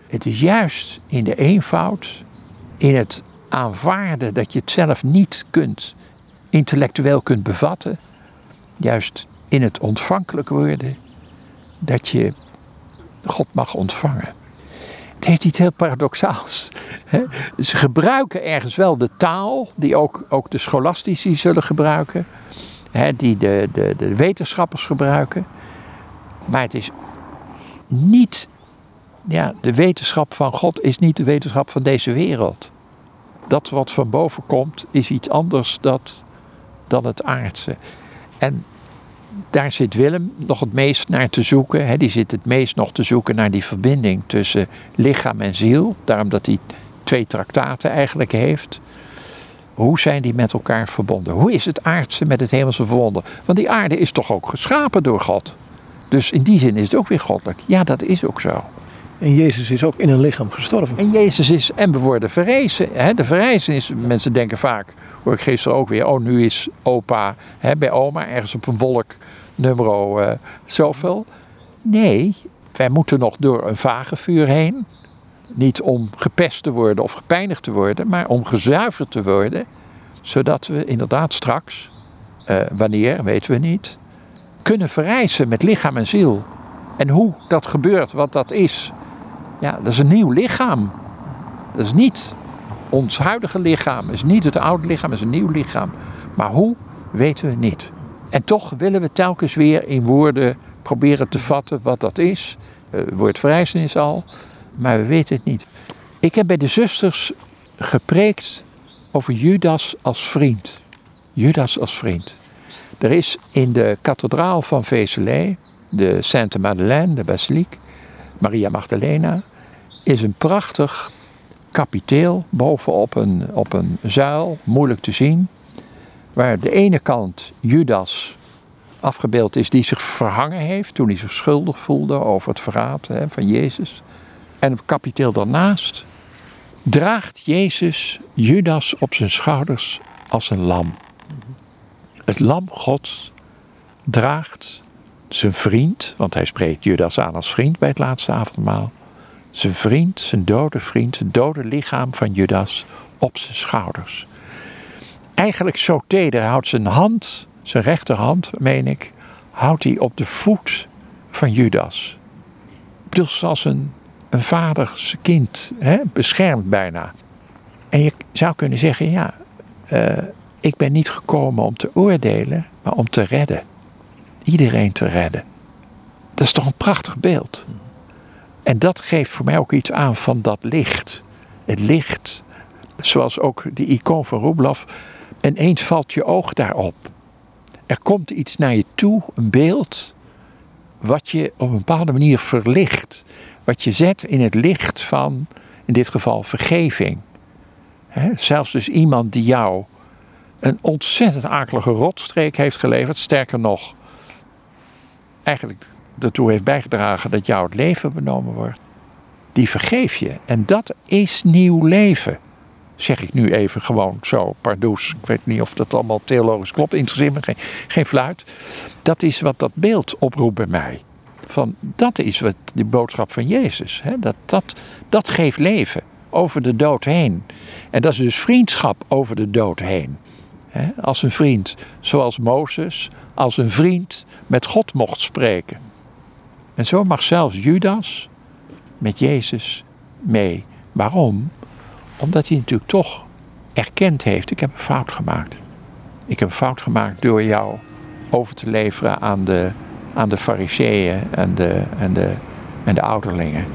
Het is juist in de eenvoud, in het aanvaarden dat je het zelf niet kunt, intellectueel kunt bevatten, juist in het ontvankelijk worden, dat je God mag ontvangen. Het heeft iets heel paradoxaals. Ze gebruiken ergens wel de taal, die ook, ook de scholastici zullen gebruiken, die de, de, de wetenschappers gebruiken. Maar het is niet ja, de wetenschap van God is niet de wetenschap van deze wereld. Dat wat van boven komt is iets anders dat, dan het aardse. En daar zit Willem nog het meest naar te zoeken. Hè. Die zit het meest nog te zoeken naar die verbinding tussen lichaam en ziel. Daarom dat hij twee traktaten eigenlijk heeft. Hoe zijn die met elkaar verbonden? Hoe is het aardse met het hemelse verbonden? Want die aarde is toch ook geschapen door God. Dus in die zin is het ook weer goddelijk. Ja, dat is ook zo. En Jezus is ook in een lichaam gestorven. En Jezus is, en we worden verrezen. Hè? De verrijzenis, mensen denken vaak, hoor ik gisteren ook weer, oh nu is opa hè, bij oma ergens op een wolk nummer uh, zoveel. Nee, wij moeten nog door een vagevuur heen. Niet om gepest te worden of gepijnigd te worden, maar om gezuiverd te worden. Zodat we inderdaad straks, eh, wanneer weten we niet, kunnen verrijzen met lichaam en ziel. En hoe dat gebeurt, wat dat is, ja, dat is een nieuw lichaam. Dat is niet ons huidige lichaam, is niet het oude lichaam, is een nieuw lichaam. Maar hoe, weten we niet. En toch willen we telkens weer in woorden proberen te vatten wat dat is. Uh, woord verrijzenis al, maar we weten het niet. Ik heb bij de zusters gepreekt over Judas als vriend. Judas als vriend. Er is in de kathedraal van Vézelay, de Sainte Madeleine, de basiliek, Maria Magdalena, is een prachtig kapiteel bovenop een, op een zuil, moeilijk te zien, waar de ene kant Judas afgebeeld is die zich verhangen heeft toen hij zich schuldig voelde over het verraad hè, van Jezus. En op het kapiteel daarnaast draagt Jezus Judas op zijn schouders als een lam. Het lam Gods draagt zijn vriend, want hij spreekt Judas aan als vriend bij het laatste avondmaal, zijn vriend, zijn dode vriend, het dode lichaam van Judas op zijn schouders. Eigenlijk zo teder houdt zijn hand, zijn rechterhand, meen ik, houdt hij op de voet van Judas. Dus als een, een vader zijn kind hè, beschermt bijna. En je zou kunnen zeggen, ja, uh, ik ben niet gekomen om te oordelen, maar om te redden. Iedereen te redden. Dat is toch een prachtig beeld. En dat geeft voor mij ook iets aan van dat licht. Het licht, zoals ook die icoon van Rublev, ineens valt je oog daarop. Er komt iets naar je toe, een beeld, wat je op een bepaalde manier verlicht. Wat je zet in het licht van, in dit geval, vergeving. He, zelfs dus iemand die jou een ontzettend akelige rotstreek heeft geleverd. Sterker nog, eigenlijk ertoe heeft bijgedragen dat jou het leven benomen wordt. Die vergeef je. En dat is nieuw leven. Zeg ik nu even gewoon zo, pardoes. Ik weet niet of dat allemaal theologisch klopt. Interesseert me geen, fluit. Dat is wat dat beeld oproept bij mij. Van, dat is wat de boodschap van Jezus. Hè? Dat, dat, dat geeft leven over de dood heen. En dat is dus vriendschap over de dood heen. Hè? Als een vriend, zoals Mozes, als een vriend met God mocht spreken. En zo mag zelfs Judas met Jezus mee. Waarom? Omdat hij natuurlijk toch erkend heeft: ik heb een fout gemaakt. Ik heb een fout gemaakt door jou over te leveren aan de, aan de fariseeën en de, en, de, en de ouderlingen.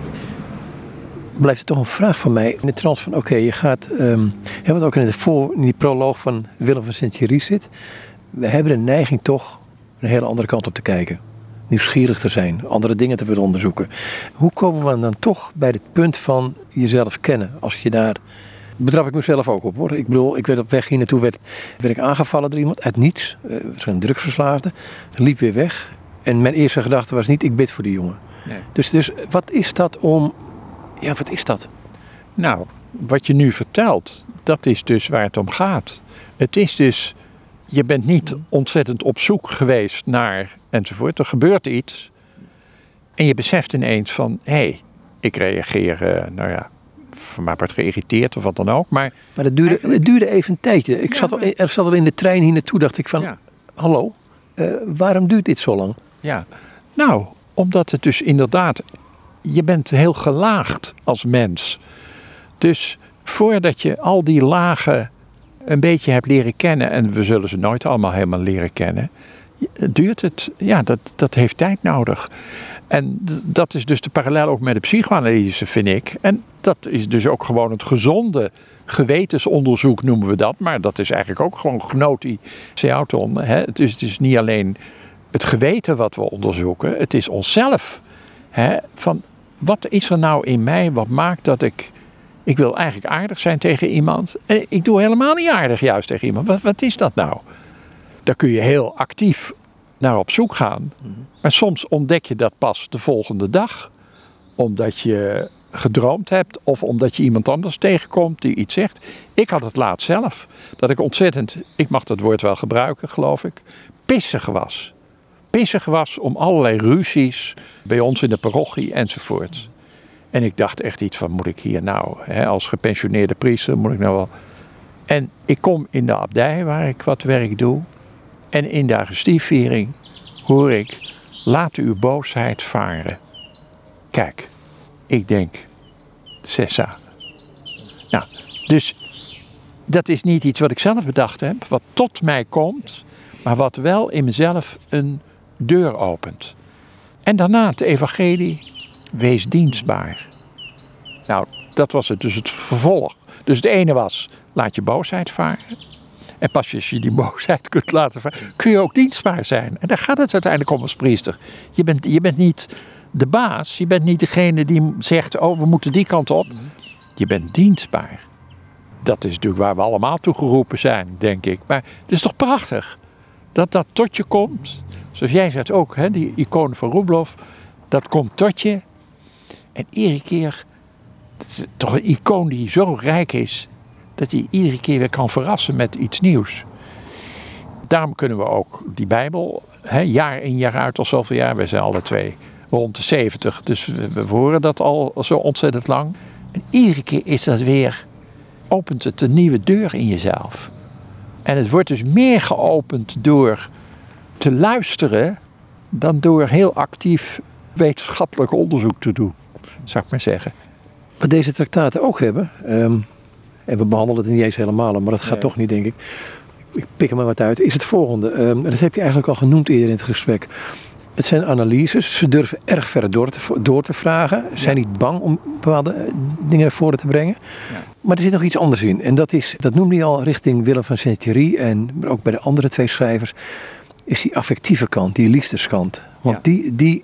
Blijft er toch een vraag van mij in de trant van: oké, je gaat. Um, wat ook in, de voor, in die proloog van Willem van Sint-Jurie zit. We hebben de neiging toch een hele andere kant op te kijken nieuwsgierig te zijn, andere dingen te willen onderzoeken. Hoe komen we dan toch bij het punt van jezelf kennen? Als je daar. Betrap ik mezelf ook op hoor. Ik bedoel, ik werd op weg hier naartoe, werd, werd ik aangevallen door iemand uit niets. Uh, zijn drugsverslaafde. Liep weer weg. En mijn eerste gedachte was niet: ik bid voor die jongen. Nee. Dus, dus wat is dat om. Ja, wat is dat? Nou, wat je nu vertelt, dat is dus waar het om gaat. Het is dus je bent niet ontzettend op zoek geweest naar enzovoort. Er gebeurt iets. En je beseft ineens van, hé, hey, ik reageer, uh, nou ja, van mij wordt geïrriteerd of wat dan ook. Maar, maar het, duurde, het duurde even een tijdje. Ik zat al, er zat al in de trein hier naartoe, dacht ik van, ja. hallo, uh, waarom duurt dit zo lang? Ja, nou, omdat het dus inderdaad, je bent heel gelaagd als mens. Dus voordat je al die lagen een beetje hebt leren kennen, en we zullen ze nooit allemaal helemaal leren kennen, duurt het, ja, dat, dat heeft tijd nodig. En dat is dus de parallel ook met de psychoanalyse, vind ik. En dat is dus ook gewoon het gezonde gewetensonderzoek, noemen we dat. Maar dat is eigenlijk ook gewoon gnoti seauton. Het, is, het is niet alleen het geweten wat we onderzoeken, het is onszelf. Hè? Van wat is er nou in mij wat maakt dat ik ik wil eigenlijk aardig zijn tegen iemand. En ik doe helemaal niet aardig juist tegen iemand. Wat, wat is dat nou? Daar kun je heel actief naar op zoek gaan. Mhm. Maar soms ontdek je dat pas de volgende dag. Omdat je gedroomd hebt of omdat je iemand anders tegenkomt die iets zegt. Ik had het laatst zelf. Dat ik ontzettend, ik mag dat woord wel gebruiken geloof ik, pissig was. Pissig was om allerlei ruzies bij ons in de parochie enzovoort. En ik dacht echt iets van, moet ik hier nou, hè, als gepensioneerde priester, moet ik nou wel... En ik kom in de abdij waar ik wat werk doe. En in de Augustieviering hoor ik, laat uw boosheid varen. Kijk, ik denk, Cessa. Nou, dus dat is niet iets wat ik zelf bedacht heb, wat tot mij komt, maar wat wel in mezelf een deur opent. En daarna het evangelie, wees dienstbaar. Nou, dat was het, dus het vervolg. Dus het ene was, laat je boosheid varen. En pas als je die boosheid kunt laten varen, kun je ook dienstbaar zijn. En daar gaat het uiteindelijk om als priester. Je bent, je bent niet de baas, je bent niet degene die zegt, oh we moeten die kant op. Je bent dienstbaar. Dat is natuurlijk waar we allemaal toe geroepen zijn, denk ik. Maar het is toch prachtig dat dat tot je komt. Zoals jij zegt ook, hè, die icoon van Rubloff, dat komt tot je. En iedere keer, het is toch een icoon die zo rijk is, dat hij iedere keer weer kan verrassen met iets nieuws. Daarom kunnen we ook die Bijbel, hè, jaar in jaar uit al zoveel jaar, wij zijn alle twee rond de 70, dus we, we horen dat al zo ontzettend lang. En iedere keer is dat weer, opent het een nieuwe deur in jezelf. En het wordt dus meer geopend door te luisteren dan door heel actief wetenschappelijk onderzoek te doen, zou ik maar zeggen. Wat deze traktaten ook hebben, ehm, en we behandelen het niet eens helemaal, maar dat gaat Nee. toch niet, denk ik. Ik pik er maar wat uit. Is het volgende. Ehm, en dat heb je eigenlijk al genoemd eerder in het gesprek. Het zijn analyses. Ze durven erg ver door te, door te vragen. Ze zijn niet bang om bepaalde eh, dingen naar voren te brengen. Ja. Maar er zit nog iets anders in. En dat is, dat noemde je al richting Willem van Saint-Thierry en ook bij de andere twee schrijvers, is die affectieve kant, die liefdeskant. Want Ja. die, die,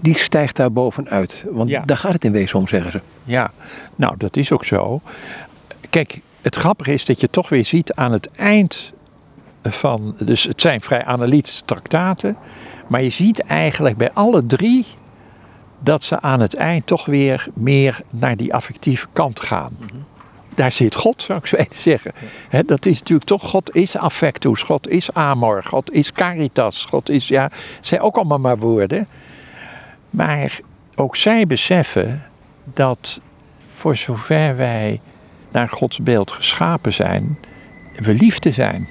die stijgt daar bovenuit. Want Ja. daar gaat het in wezen om, zeggen ze. Ja, nou dat is ook zo. Kijk, het grappige is dat je toch weer ziet aan het eind van. Dus het zijn vrij analytische traktaten. Maar je ziet eigenlijk bij alle drie dat ze aan het eind toch weer meer naar die affectieve kant gaan. Daar zit God, zou ik zo even zeggen. Hè, dat is natuurlijk toch, God is affectus, God is amor, God is caritas, God is, ja, het zijn ook allemaal maar woorden. Maar ook zij beseffen dat voor zover wij naar Gods beeld geschapen zijn, we liefde zijn.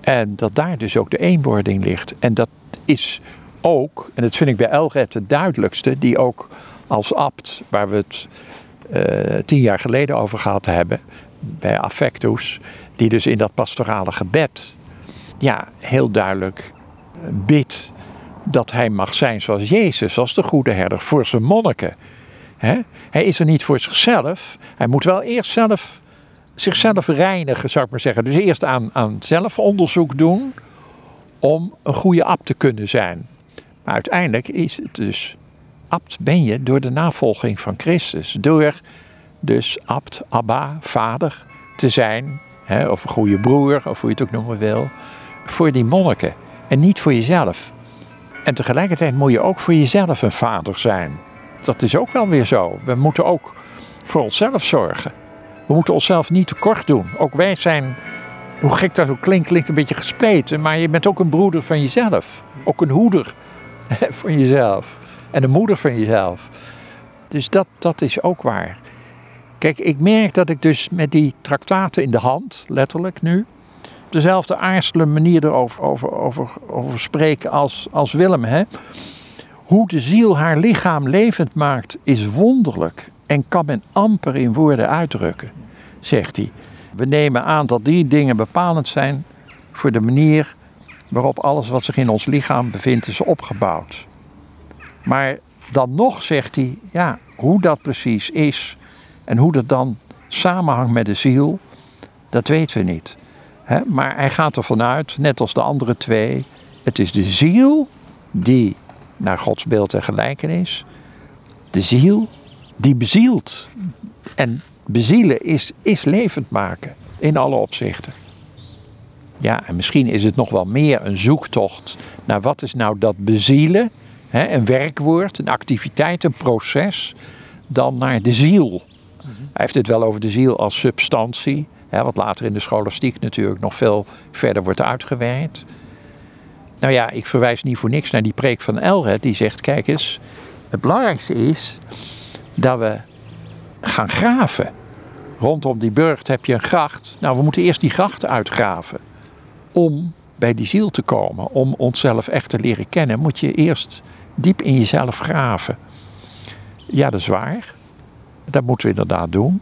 En dat daar dus ook de eenwording ligt. En dat is ook, en dat vind ik bij Elred het duidelijkste, die ook als abt, waar we het tien jaar geleden over gehad hebben, bij Affectus, die dus in dat pastorale gebed, ja, heel duidelijk eh, bidt dat hij mag zijn zoals Jezus, als de goede herder, voor zijn monniken. Hij is er niet voor zichzelf. Hij moet wel eerst zelf zichzelf reinigen, zou ik maar zeggen. Dus eerst aan, aan zelfonderzoek doen om een goede abt te kunnen zijn. Maar uiteindelijk is het dus, abt ben je door de navolging van Christus. Door dus abt, abba, vader te zijn, hè, of een goede broer, of hoe je het ook noemen wil, voor die monniken. En niet voor jezelf. En tegelijkertijd moet je ook voor jezelf een vader zijn. Dat is ook wel weer zo. We moeten ook voor onszelf zorgen. We moeten onszelf niet tekort doen. Ook wij zijn, hoe gek dat ook klinkt, klinkt een beetje gespleten, maar je bent ook een broeder van jezelf. Ook een hoeder van jezelf. En een moeder van jezelf. Dus dat, dat is ook waar. Kijk, ik merk dat ik dus met die traktaten in de hand, letterlijk nu, op dezelfde aarzelende manier erover over, over, over spreken als, als Willem. Hè? Hoe de ziel haar lichaam levend maakt, is wonderlijk en kan men amper in woorden uitdrukken, zegt hij. We nemen aan dat die dingen bepalend zijn voor de manier waarop alles wat zich in ons lichaam bevindt is opgebouwd. Maar dan nog zegt hij, ja, hoe dat precies is en hoe dat dan samenhangt met de ziel, dat weten we niet. Maar hij gaat ervan uit, net als de andere twee, het is de ziel die naar Gods beeld en gelijkenis, de ziel die bezielt. En bezielen is, is levend maken in alle opzichten. Ja, en misschien is het nog wel meer een zoektocht naar wat is nou dat bezielen, hè, een werkwoord, een activiteit, een proces, dan naar de ziel. Hij heeft het wel over de ziel als substantie, hè, wat later in de scholastiek natuurlijk nog veel verder wordt uitgewerkt. Nou ja, ik verwijs niet voor niks naar die preek van Elred, die zegt, kijk eens, het belangrijkste is dat we gaan graven. Rondom die burcht heb je een gracht. Nou, we moeten eerst die gracht uitgraven. Om bij die ziel te komen, om onszelf echt te leren kennen, moet je eerst diep in jezelf graven. Ja, dat is waar. Dat moeten we inderdaad doen.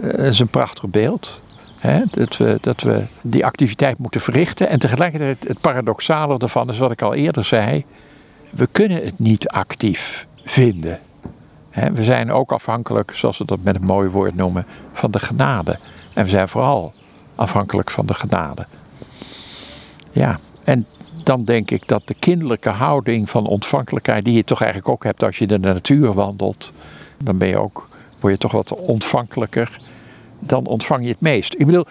Dat is een prachtig beeld. Hè? Dat, we, dat we die activiteit moeten verrichten. En tegelijkertijd het paradoxale ervan is wat ik al eerder zei. We kunnen het niet actief vinden. Hè? We zijn ook afhankelijk, zoals we dat met een mooi woord noemen, van de genade. En we zijn vooral afhankelijk van de genade. Ja, en dan denk ik dat de kinderlijke houding van ontvankelijkheid, die je toch eigenlijk ook hebt als je in de natuur wandelt, dan ben je ook, word je toch wat ontvankelijker. Dan ontvang je het meest. Ik bedoel,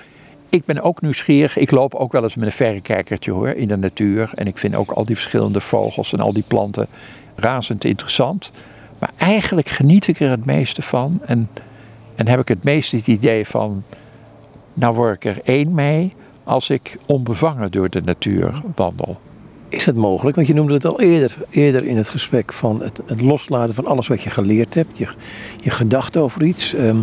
ik ben ook nieuwsgierig. Ik loop ook wel eens met een verrekijkertje hoor, in de natuur. En ik vind ook al die verschillende vogels en al die planten razend interessant. Maar eigenlijk geniet ik er het meeste van. En, en heb ik het meeste het idee van, nou word ik er één mee als ik onbevangen door de natuur wandel. Is het mogelijk? Want je noemde het al eerder, eerder in het gesprek van het, het loslaten van alles wat je geleerd hebt, je, je gedachten over iets, ehm,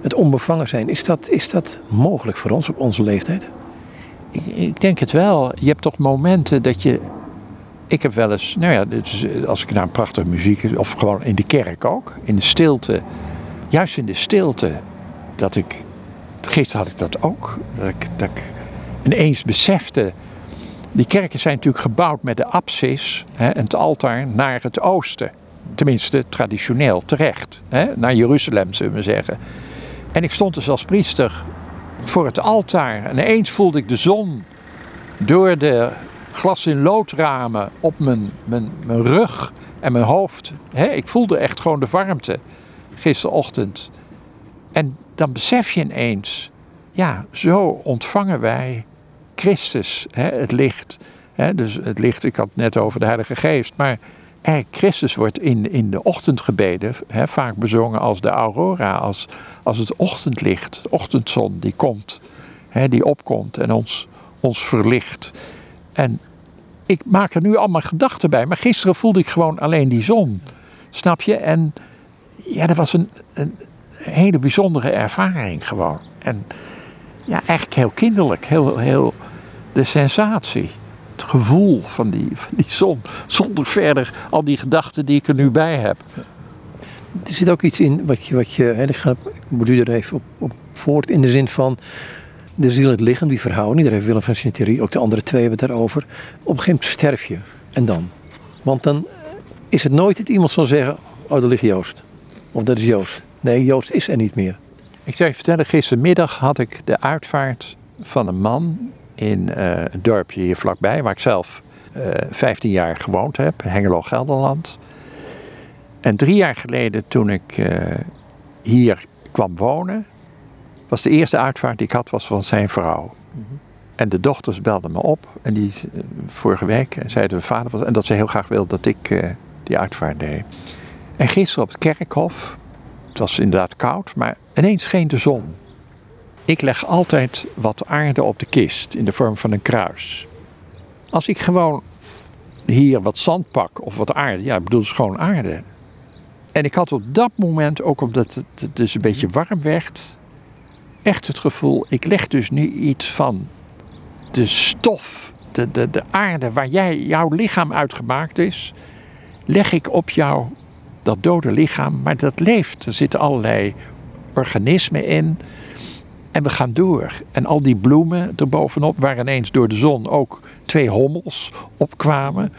het onbevangen zijn. Is dat, is dat mogelijk voor ons op onze leeftijd? Ik, ik denk het wel. Je hebt toch momenten dat je. Ik heb wel eens, nou ja, als ik naar een prachtige muziek, of gewoon in de kerk ook, in de stilte, juist in de stilte, dat ik. Gisteren had ik dat ook. Dat ik, dat ik ineens besefte. Die kerken zijn natuurlijk gebouwd met de apsis hè, en het altaar naar het oosten. Tenminste, traditioneel, terecht. Hè, naar Jeruzalem, zullen we zeggen. En ik stond dus als priester voor het altaar. En ineens voelde ik de zon door de glas in loodramen op mijn, mijn, mijn rug en mijn hoofd. ik voelde echt gewoon de warmte gisterochtend. En dan besef je ineens, ja, zo ontvangen wij Christus, hè, het licht. Hè, dus het licht, ik had het net over de Heilige Geest, maar Christus wordt in, in de ochtendgebeden hè, vaak bezongen als de aurora, als, als het ochtendlicht, de ochtendzon die komt, hè, die opkomt en ons, ons verlicht. En ik maak er nu allemaal gedachten bij, maar gisteren voelde ik gewoon alleen die zon. Snap je? En ja, dat was een, een hele bijzondere ervaring gewoon. En ja, eigenlijk heel kinderlijk, heel, heel de sensatie. Het gevoel van die, die zon. Zonder verder al die gedachten die ik er nu bij heb. Er zit ook iets in wat je. Wat je hè, ik, ga, ik moet u er even op, op voort. In de zin van. De ziel het lichaam, die verhouding. Daar heeft Willem van sint ook de andere twee hebben het daarover. Op een gegeven moment sterf je. En dan? Want dan is het nooit dat iemand zal zeggen. Oh, daar ligt Joost. Of dat is Joost. Nee, Joost is er niet meer. Ik zou je vertellen, gistermiddag had ik de uitvaart van een man in uh, een dorpje hier vlakbij, waar ik zelf uh, eh, 15 jaar gewoond heb, Hengelo, Gelderland. En drie jaar geleden, toen ik uh, hier kwam wonen, was de eerste uitvaart die ik had, was van zijn vrouw. Mm -hmm. En de dochters belden me op, en die vorige week zeiden de vader was, en dat ze heel graag wilde dat ik die uitvaart deed. En gisteren op het kerkhof, het was inderdaad koud, maar ineens scheen de zon. Ik leg altijd wat aarde op de kist in de vorm van een kruis. Als ik gewoon hier wat zand pak of wat aarde, ja, ik bedoel, het gewoon aarde. En ik had op dat moment, ook omdat het dus een beetje warm werd, echt het gevoel, ik leg dus nu iets van de stof, de, de, de aarde waar jij, jouw lichaam uitgemaakt is, leg ik op jou dat dode lichaam, maar dat leeft. Er zitten allerlei organismen in. En we gaan door. En al die bloemen erbovenop, waar ineens door de zon ook twee hommels opkwamen.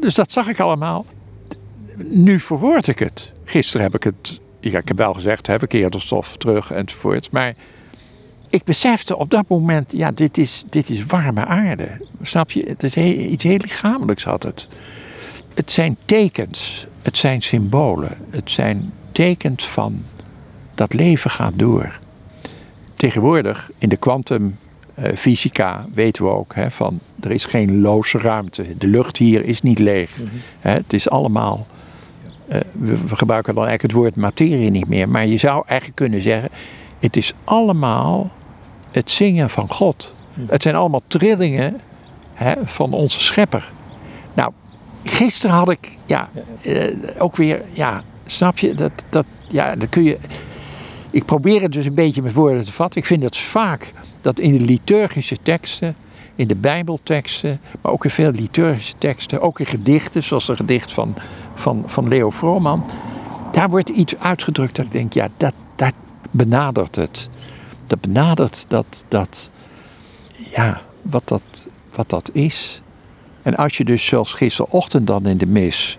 Dus dat zag ik allemaal. Nu verwoord ik het. Gisteren heb ik het, ik heb wel gezegd, heb ik stof terug enzovoort. Maar ik besefte op dat moment, ja, dit is, dit is warme aarde. Snap je? Het is iets heel lichamelijks had het. Het zijn tekens, het zijn symbolen, het zijn tekens van dat leven gaat door. Tegenwoordig in de kwantumfysica weten we ook hè, van er is geen loze ruimte. De lucht hier is niet leeg. Mm het is allemaal. Uh, we, we, gebruiken dan eigenlijk het woord materie niet meer. Maar je zou eigenlijk kunnen zeggen: het is allemaal het zingen van God. Mhm. Het zijn allemaal trillingen hè, van onze schepper. Gisteren had ik ja, uh, ook weer ja, Snap je? Dat, dat, ja, dat kun je. Ik probeer het dus een beetje met woorden te vatten. Ik vind het vaak dat in de liturgische teksten, in de Bijbelteksten, maar ook in veel liturgische teksten, ook in gedichten, zoals een gedicht van, van, van Leo Vrooman, daar wordt iets uitgedrukt dat ik denk, ja, dat, dat benadert het. Dat benadert dat, dat ja, wat dat, wat dat is. En als je dus zoals gisterochtend dan in de mis,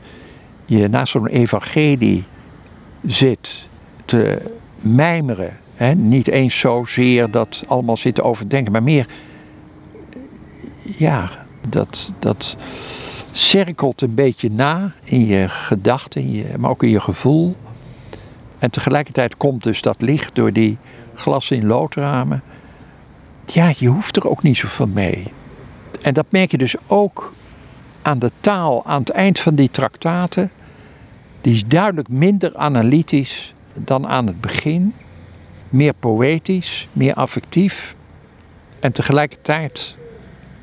je naast zo'n evangelie zit te mijmeren. Hè? Niet eens zozeer dat allemaal zit te overdenken, maar meer, ja, dat, dat cirkelt een beetje na in je gedachten, maar ook in je gevoel. En tegelijkertijd komt dus dat licht door die glas in loodramen. Ja, je hoeft er ook niet zoveel mee. En dat merk je dus ook aan de taal aan het eind van die traktaten. Die is duidelijk minder analytisch dan aan het begin. Meer poëtisch, meer affectief. En tegelijkertijd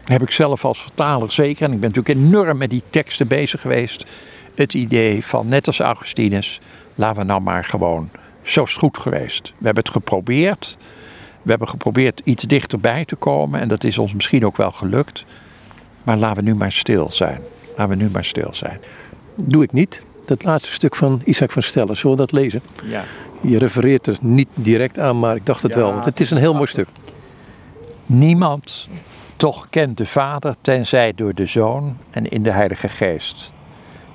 heb ik zelf als vertaler zeker, en ik ben natuurlijk enorm met die teksten bezig geweest, het idee van, net als Augustinus, laten we nou maar gewoon, zo is goed geweest. We hebben het geprobeerd. We hebben geprobeerd iets dichterbij te komen en dat is ons misschien ook wel gelukt. Maar laten we nu maar stil zijn. Laten we nu maar stil zijn. Doe ik niet. Dat laatste stuk van Isaac van Stellen, zullen we dat lezen? Ja. Je refereert er niet direct aan, maar ik dacht het wel, want het is een heel mooi stuk. Niemand toch kent de Vader tenzij door de Zoon en in de Heilige Geest.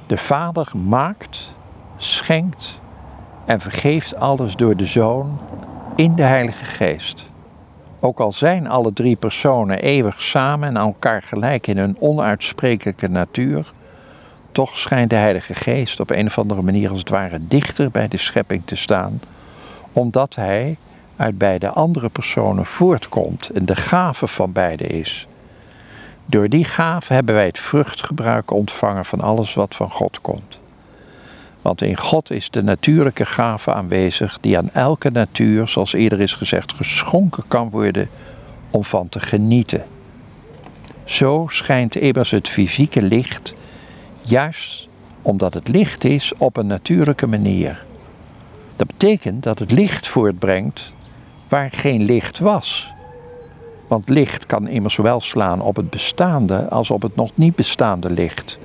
De Vader maakt, schenkt en vergeeft alles door de Zoon in de Heilige Geest. Ook al zijn alle drie personen eeuwig samen en aan elkaar gelijk in hun onuitsprekelijke natuur, toch schijnt de Heilige Geest op een of andere manier als het ware dichter bij de schepping te staan, omdat Hij uit beide andere personen voortkomt en de gave van beide is. Door die gave hebben wij het vruchtgebruik ontvangen van alles wat van God komt. Want in God is de natuurlijke gave aanwezig die aan elke natuur, zoals eerder is gezegd, geschonken kan worden om van te genieten. Zo schijnt immers het fysieke licht, juist omdat het licht is op een natuurlijke manier. Dat betekent dat het licht voortbrengt waar geen licht was. Want licht kan immers zowel slaan op het bestaande als op het nog niet bestaande licht.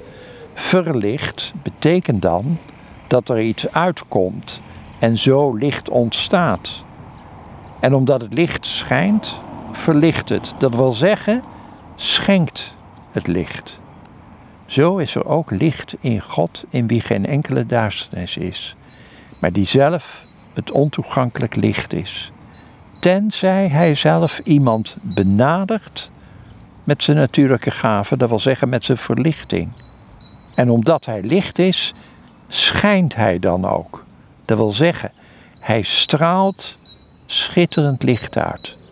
Verlicht betekent dan dat er iets uitkomt en zo licht ontstaat. En omdat het licht schijnt, verlicht het. Dat wil zeggen, schenkt het licht. Zo is er ook licht in God in wie geen enkele duisternis is, maar die zelf het ontoegankelijk licht is. Tenzij hij zelf iemand benadert met zijn natuurlijke gaven, dat wil zeggen met zijn verlichting. En omdat hij licht is, schijnt hij dan ook. Dat wil zeggen, hij straalt schitterend licht uit.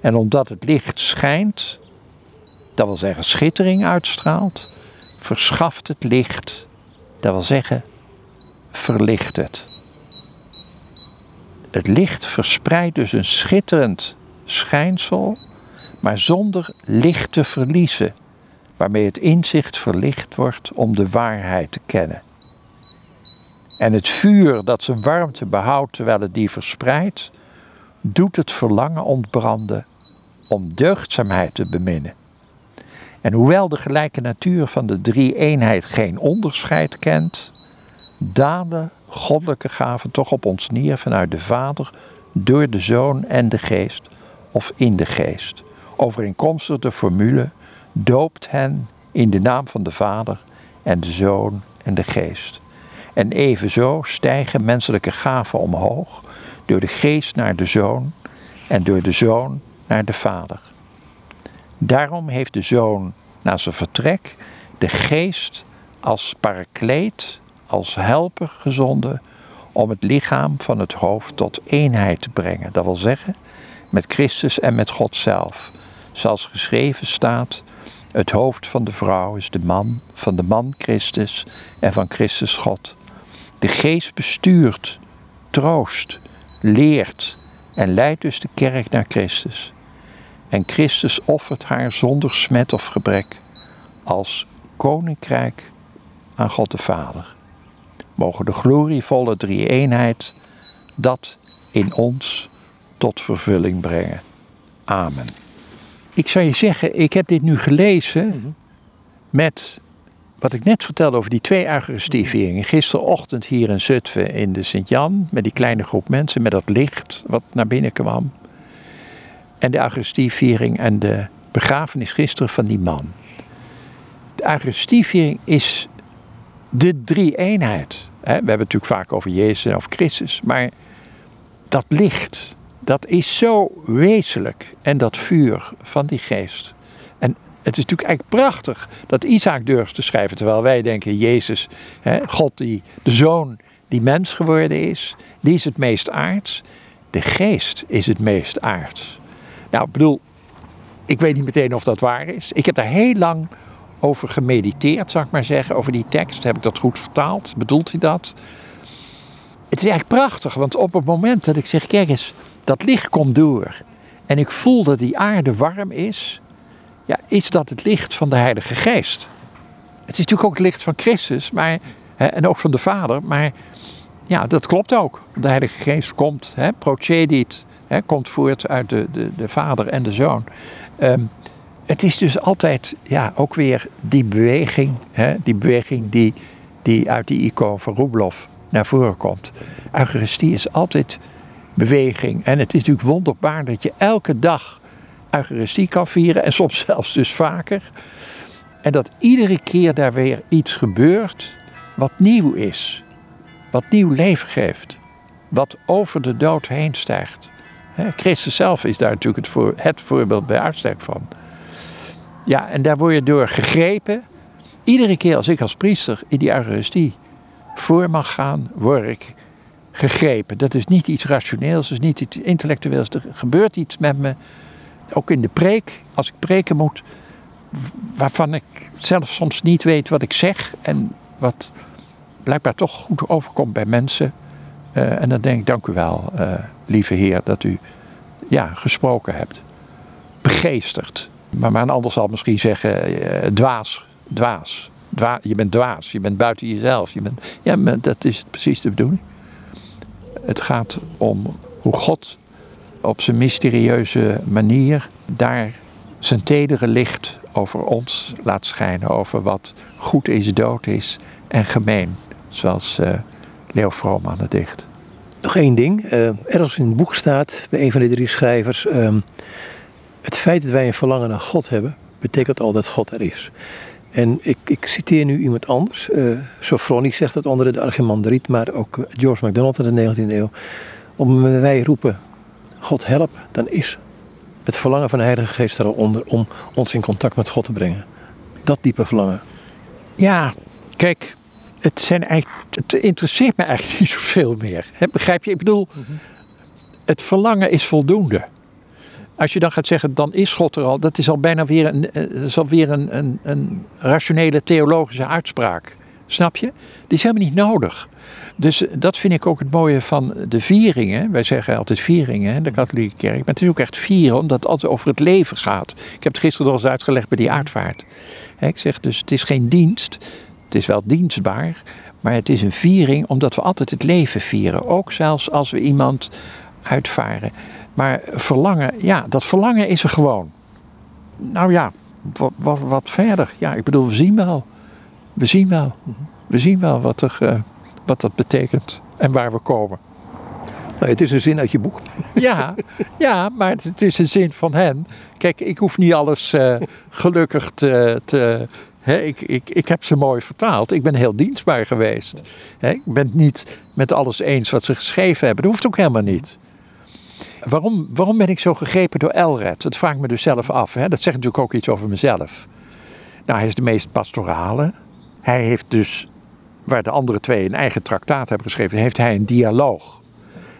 En omdat het licht schijnt, dat wil zeggen schittering uitstraalt, verschaft het licht, dat wil zeggen verlicht het. Het licht verspreidt dus een schitterend schijnsel, maar zonder licht te verliezen, waarmee het inzicht verlicht wordt om de waarheid te kennen. En het vuur dat zijn warmte behoudt terwijl het die verspreidt, doet het verlangen ontbranden om deugdzaamheid te beminnen. En hoewel de gelijke natuur van de drie eenheid geen onderscheid kent, dalen goddelijke gaven toch op ons neer vanuit de Vader, door de Zoon en de Geest, of in de Geest. Overeenkomstig de formule doopt hen in de naam van de Vader en de Zoon en de Geest. En evenzo stijgen menselijke gaven omhoog door de geest naar de zoon en door de zoon naar de vader. Daarom heeft de zoon na zijn vertrek de geest als parakleet, als helper gezonden om het lichaam van het hoofd tot eenheid te brengen. Dat wil zeggen, met Christus en met God zelf. Zoals geschreven staat, het hoofd van de vrouw is de man, van de man Christus en van Christus God. De geest bestuurt, troost, leert en leidt dus de kerk naar Christus. En Christus offert haar zonder smet of gebrek als koninkrijk aan God de Vader. mogen de glorievolle drie-eenheid dat in ons tot vervulling brengen. Amen. Ik zou je zeggen, ik heb dit nu gelezen met wat ik net vertelde over die twee Eucharistievieringen. Gisterochtend hier in Zutphen in de Sint-Jan, met die kleine groep mensen, met dat licht wat naar binnen kwam. En de Eucharistieviering en de begrafenis gisteren van die man. De Eucharistieviering is de drie-eenheid. We hebben het natuurlijk vaak over Jezus of Christus, maar dat licht, dat is zo wezenlijk. En dat vuur van die geest. Het is natuurlijk eigenlijk prachtig dat Isaac durft te schrijven, terwijl wij denken, Jezus, God die, de zoon die mens geworden is, die is het meest aards. De geest is het meest aards. Nou, ik bedoel, ik weet niet meteen of dat waar is. Ik heb daar heel lang over gemediteerd, zou ik maar zeggen, over die tekst. Heb ik dat goed vertaald? Bedoelt hij dat? Het is eigenlijk prachtig, want op het moment dat ik zeg, kijk eens, dat licht komt door en ik voel dat die aarde warm is, ja, is dat het licht van de Heilige Geest. Het is natuurlijk ook het licht van Christus maar, hè, en ook van de Vader, maar ja, dat klopt ook. De Heilige Geest komt, hè, procedit, hè, komt voort uit de, de, de Vader en de Zoon. Um, het is dus altijd ja, ook weer die beweging, hè, die beweging die, die uit die icoon van Rubloff naar voren komt. Eucharistie is altijd beweging. En het is natuurlijk wonderbaar dat je elke dag Eucharistie kan vieren en soms [laughs] zelfs dus vaker. En dat iedere keer daar weer iets gebeurt wat nieuw is. Wat nieuw leven geeft. Wat over de dood heen stijgt. Christus zelf is daar natuurlijk het, voor, het voorbeeld bij uitstek van. Ja, en daar word je door gegrepen. Iedere keer als ik als priester in die Eucharistie voor mag gaan, word ik gegrepen. Dat is niet iets rationeels, dat is niet iets intellectueels. Er gebeurt iets met me. Ook in de preek, als ik preken moet, waarvan ik zelf soms niet weet wat ik zeg en wat blijkbaar toch goed overkomt bij mensen. Uh, en dan denk ik, dank u wel, uh, lieve Heer, dat u ja, gesproken hebt. Begeesterd. Maar, een ander zal misschien zeggen, uh, dwaas, dwaas. Dwa je bent dwaas, je bent buiten jezelf. Je bent, ja, dat is precies de bedoeling. Het gaat om hoe God op zijn mysterieuze manier daar zijn tedere licht over ons laat schijnen. Over wat goed is, dood is en gemeen. Zoals uh, Leo Vroom aan het dicht. Nog één ding. Uh, ergens in het boek staat bij een van de drie schrijvers. Um, het feit dat wij een verlangen naar God hebben, betekent al dat God er is. En ik, ik citeer nu iemand anders. Uh, zegt dat onder de Archimandriet, maar ook George MacDonald in de 19e eeuw. Om wij roepen, God help, dan is het verlangen van de Heilige Geest eronder om ons in contact met God te brengen. Dat diepe verlangen. Ja, kijk, het, zijn het interesseert me eigenlijk [laughs] niet zoveel meer. begrijp je? Ik bedoel, het verlangen is voldoende. Als je dan gaat zeggen, dan is God er al, dat is al bijna weer een, eh, is alweer een, een, een rationele theologische uitspraak. Snap je? Die is helemaal niet nodig. Dus eh, dat vind ik ook het mooie van de vieringen. Wij zeggen altijd vieringen, de katholieke kerk. Maar het is ook echt vieren, omdat het altijd over het leven gaat. Ik heb het gisteren al eens uitgelegd bij die aardvaart. Ik zeg dus, het is geen dienst. Het is wel dienstbaar. Maar het is een viering omdat we altijd het leven vieren. Ook zelfs als we iemand uitvaren. Maar verlangen, ja, dat verlangen is er gewoon. Nou ja, wat, wat, wat verder? Ja, ik bedoel, we zien wel. We zien wel. We zien wel wat, er, uh, wat dat betekent en waar we komen. Nou, het is een zin uit je boek. Ja, ja, maar het, is een zin van hen. Kijk, ik hoef niet alles uh, gelukkig te. te hè, ik, ik, ik heb ze mooi vertaald. Ik ben heel dienstbaar geweest. Hè, ik ben het niet met alles eens wat ze geschreven hebben. Dat hoeft ook helemaal niet. Waarom, waarom ben ik zo gegrepen door Elred? Dat vraag ik me dus zelf af. Hè? Dat zegt natuurlijk ook iets over mezelf. Nou, hij is de meest pastorale. Hij heeft dus, waar de andere twee een eigen traktaat hebben geschreven, heeft hij een dialoog.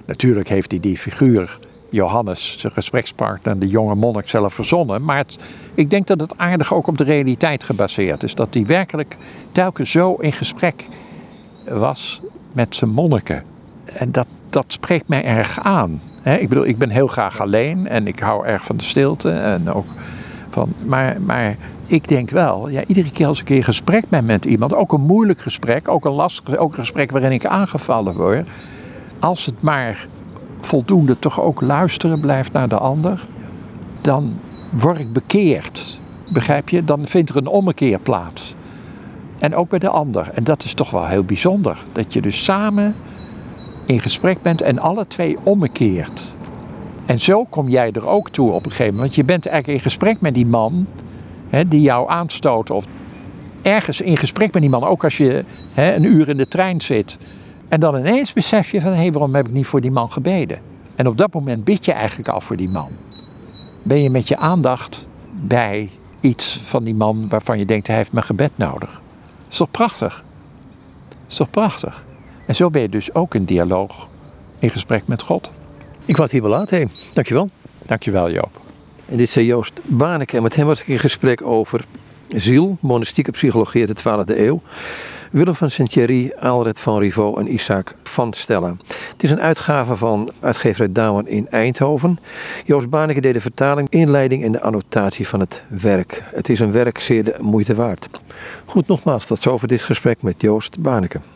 Natuurlijk heeft hij die figuur, Johannes, zijn gesprekspartner, de jonge monnik zelf verzonnen. Maar ik denk dat het aardig ook op de realiteit gebaseerd is. Dat hij werkelijk telkens zo in gesprek was met zijn monniken. En dat, dat spreekt mij erg aan ik bedoel, ik ben heel graag alleen en ik hou erg van de stilte en ook Van, maar, maar ik denk wel, ja, iedere keer als ik in gesprek ben met iemand, ook een moeilijk gesprek, ook een lastig, ook een gesprek waarin ik aangevallen word, als het maar voldoende toch ook luisteren blijft naar de ander, dan word ik bekeerd. Begrijp je? Dan vindt er een ommekeer plaats. En ook bij de ander. En dat is toch wel heel bijzonder. Dat je dus samen in gesprek bent en alle twee ommekeert. En zo kom jij er ook toe op een gegeven moment. Want je bent eigenlijk in gesprek met die man hè, die jou aanstoot. Of ergens in gesprek met die man. Ook als je hè, een uur in de trein zit. En dan ineens besef je van, hé, hey, waarom heb ik niet voor die man gebeden? En op dat moment bid je eigenlijk al voor die man. Ben je met je aandacht bij iets van die man waarvan je denkt, hij heeft mijn gebed nodig. Is toch prachtig? Is toch prachtig? En zo ben je dus ook in dialoog, in gesprek met God. Ik wou het hier wel laten. Hey. Dankjewel. Dankjewel Joop. En dit zei Joost Baneke. En met hem was ik in gesprek over ziel, monastieke psychologie uit de 12e eeuw. Willem van Sint-Thierry, Alred van Rivaux en Isaac van Stella. Het is een uitgave van uitgeverij Douwen in Eindhoven. Joost Baneke deed de vertaling, inleiding en de annotatie van het werk. Het is een werk zeer de moeite waard. Goed, nogmaals, tot zover dit gesprek met Joost Baneke.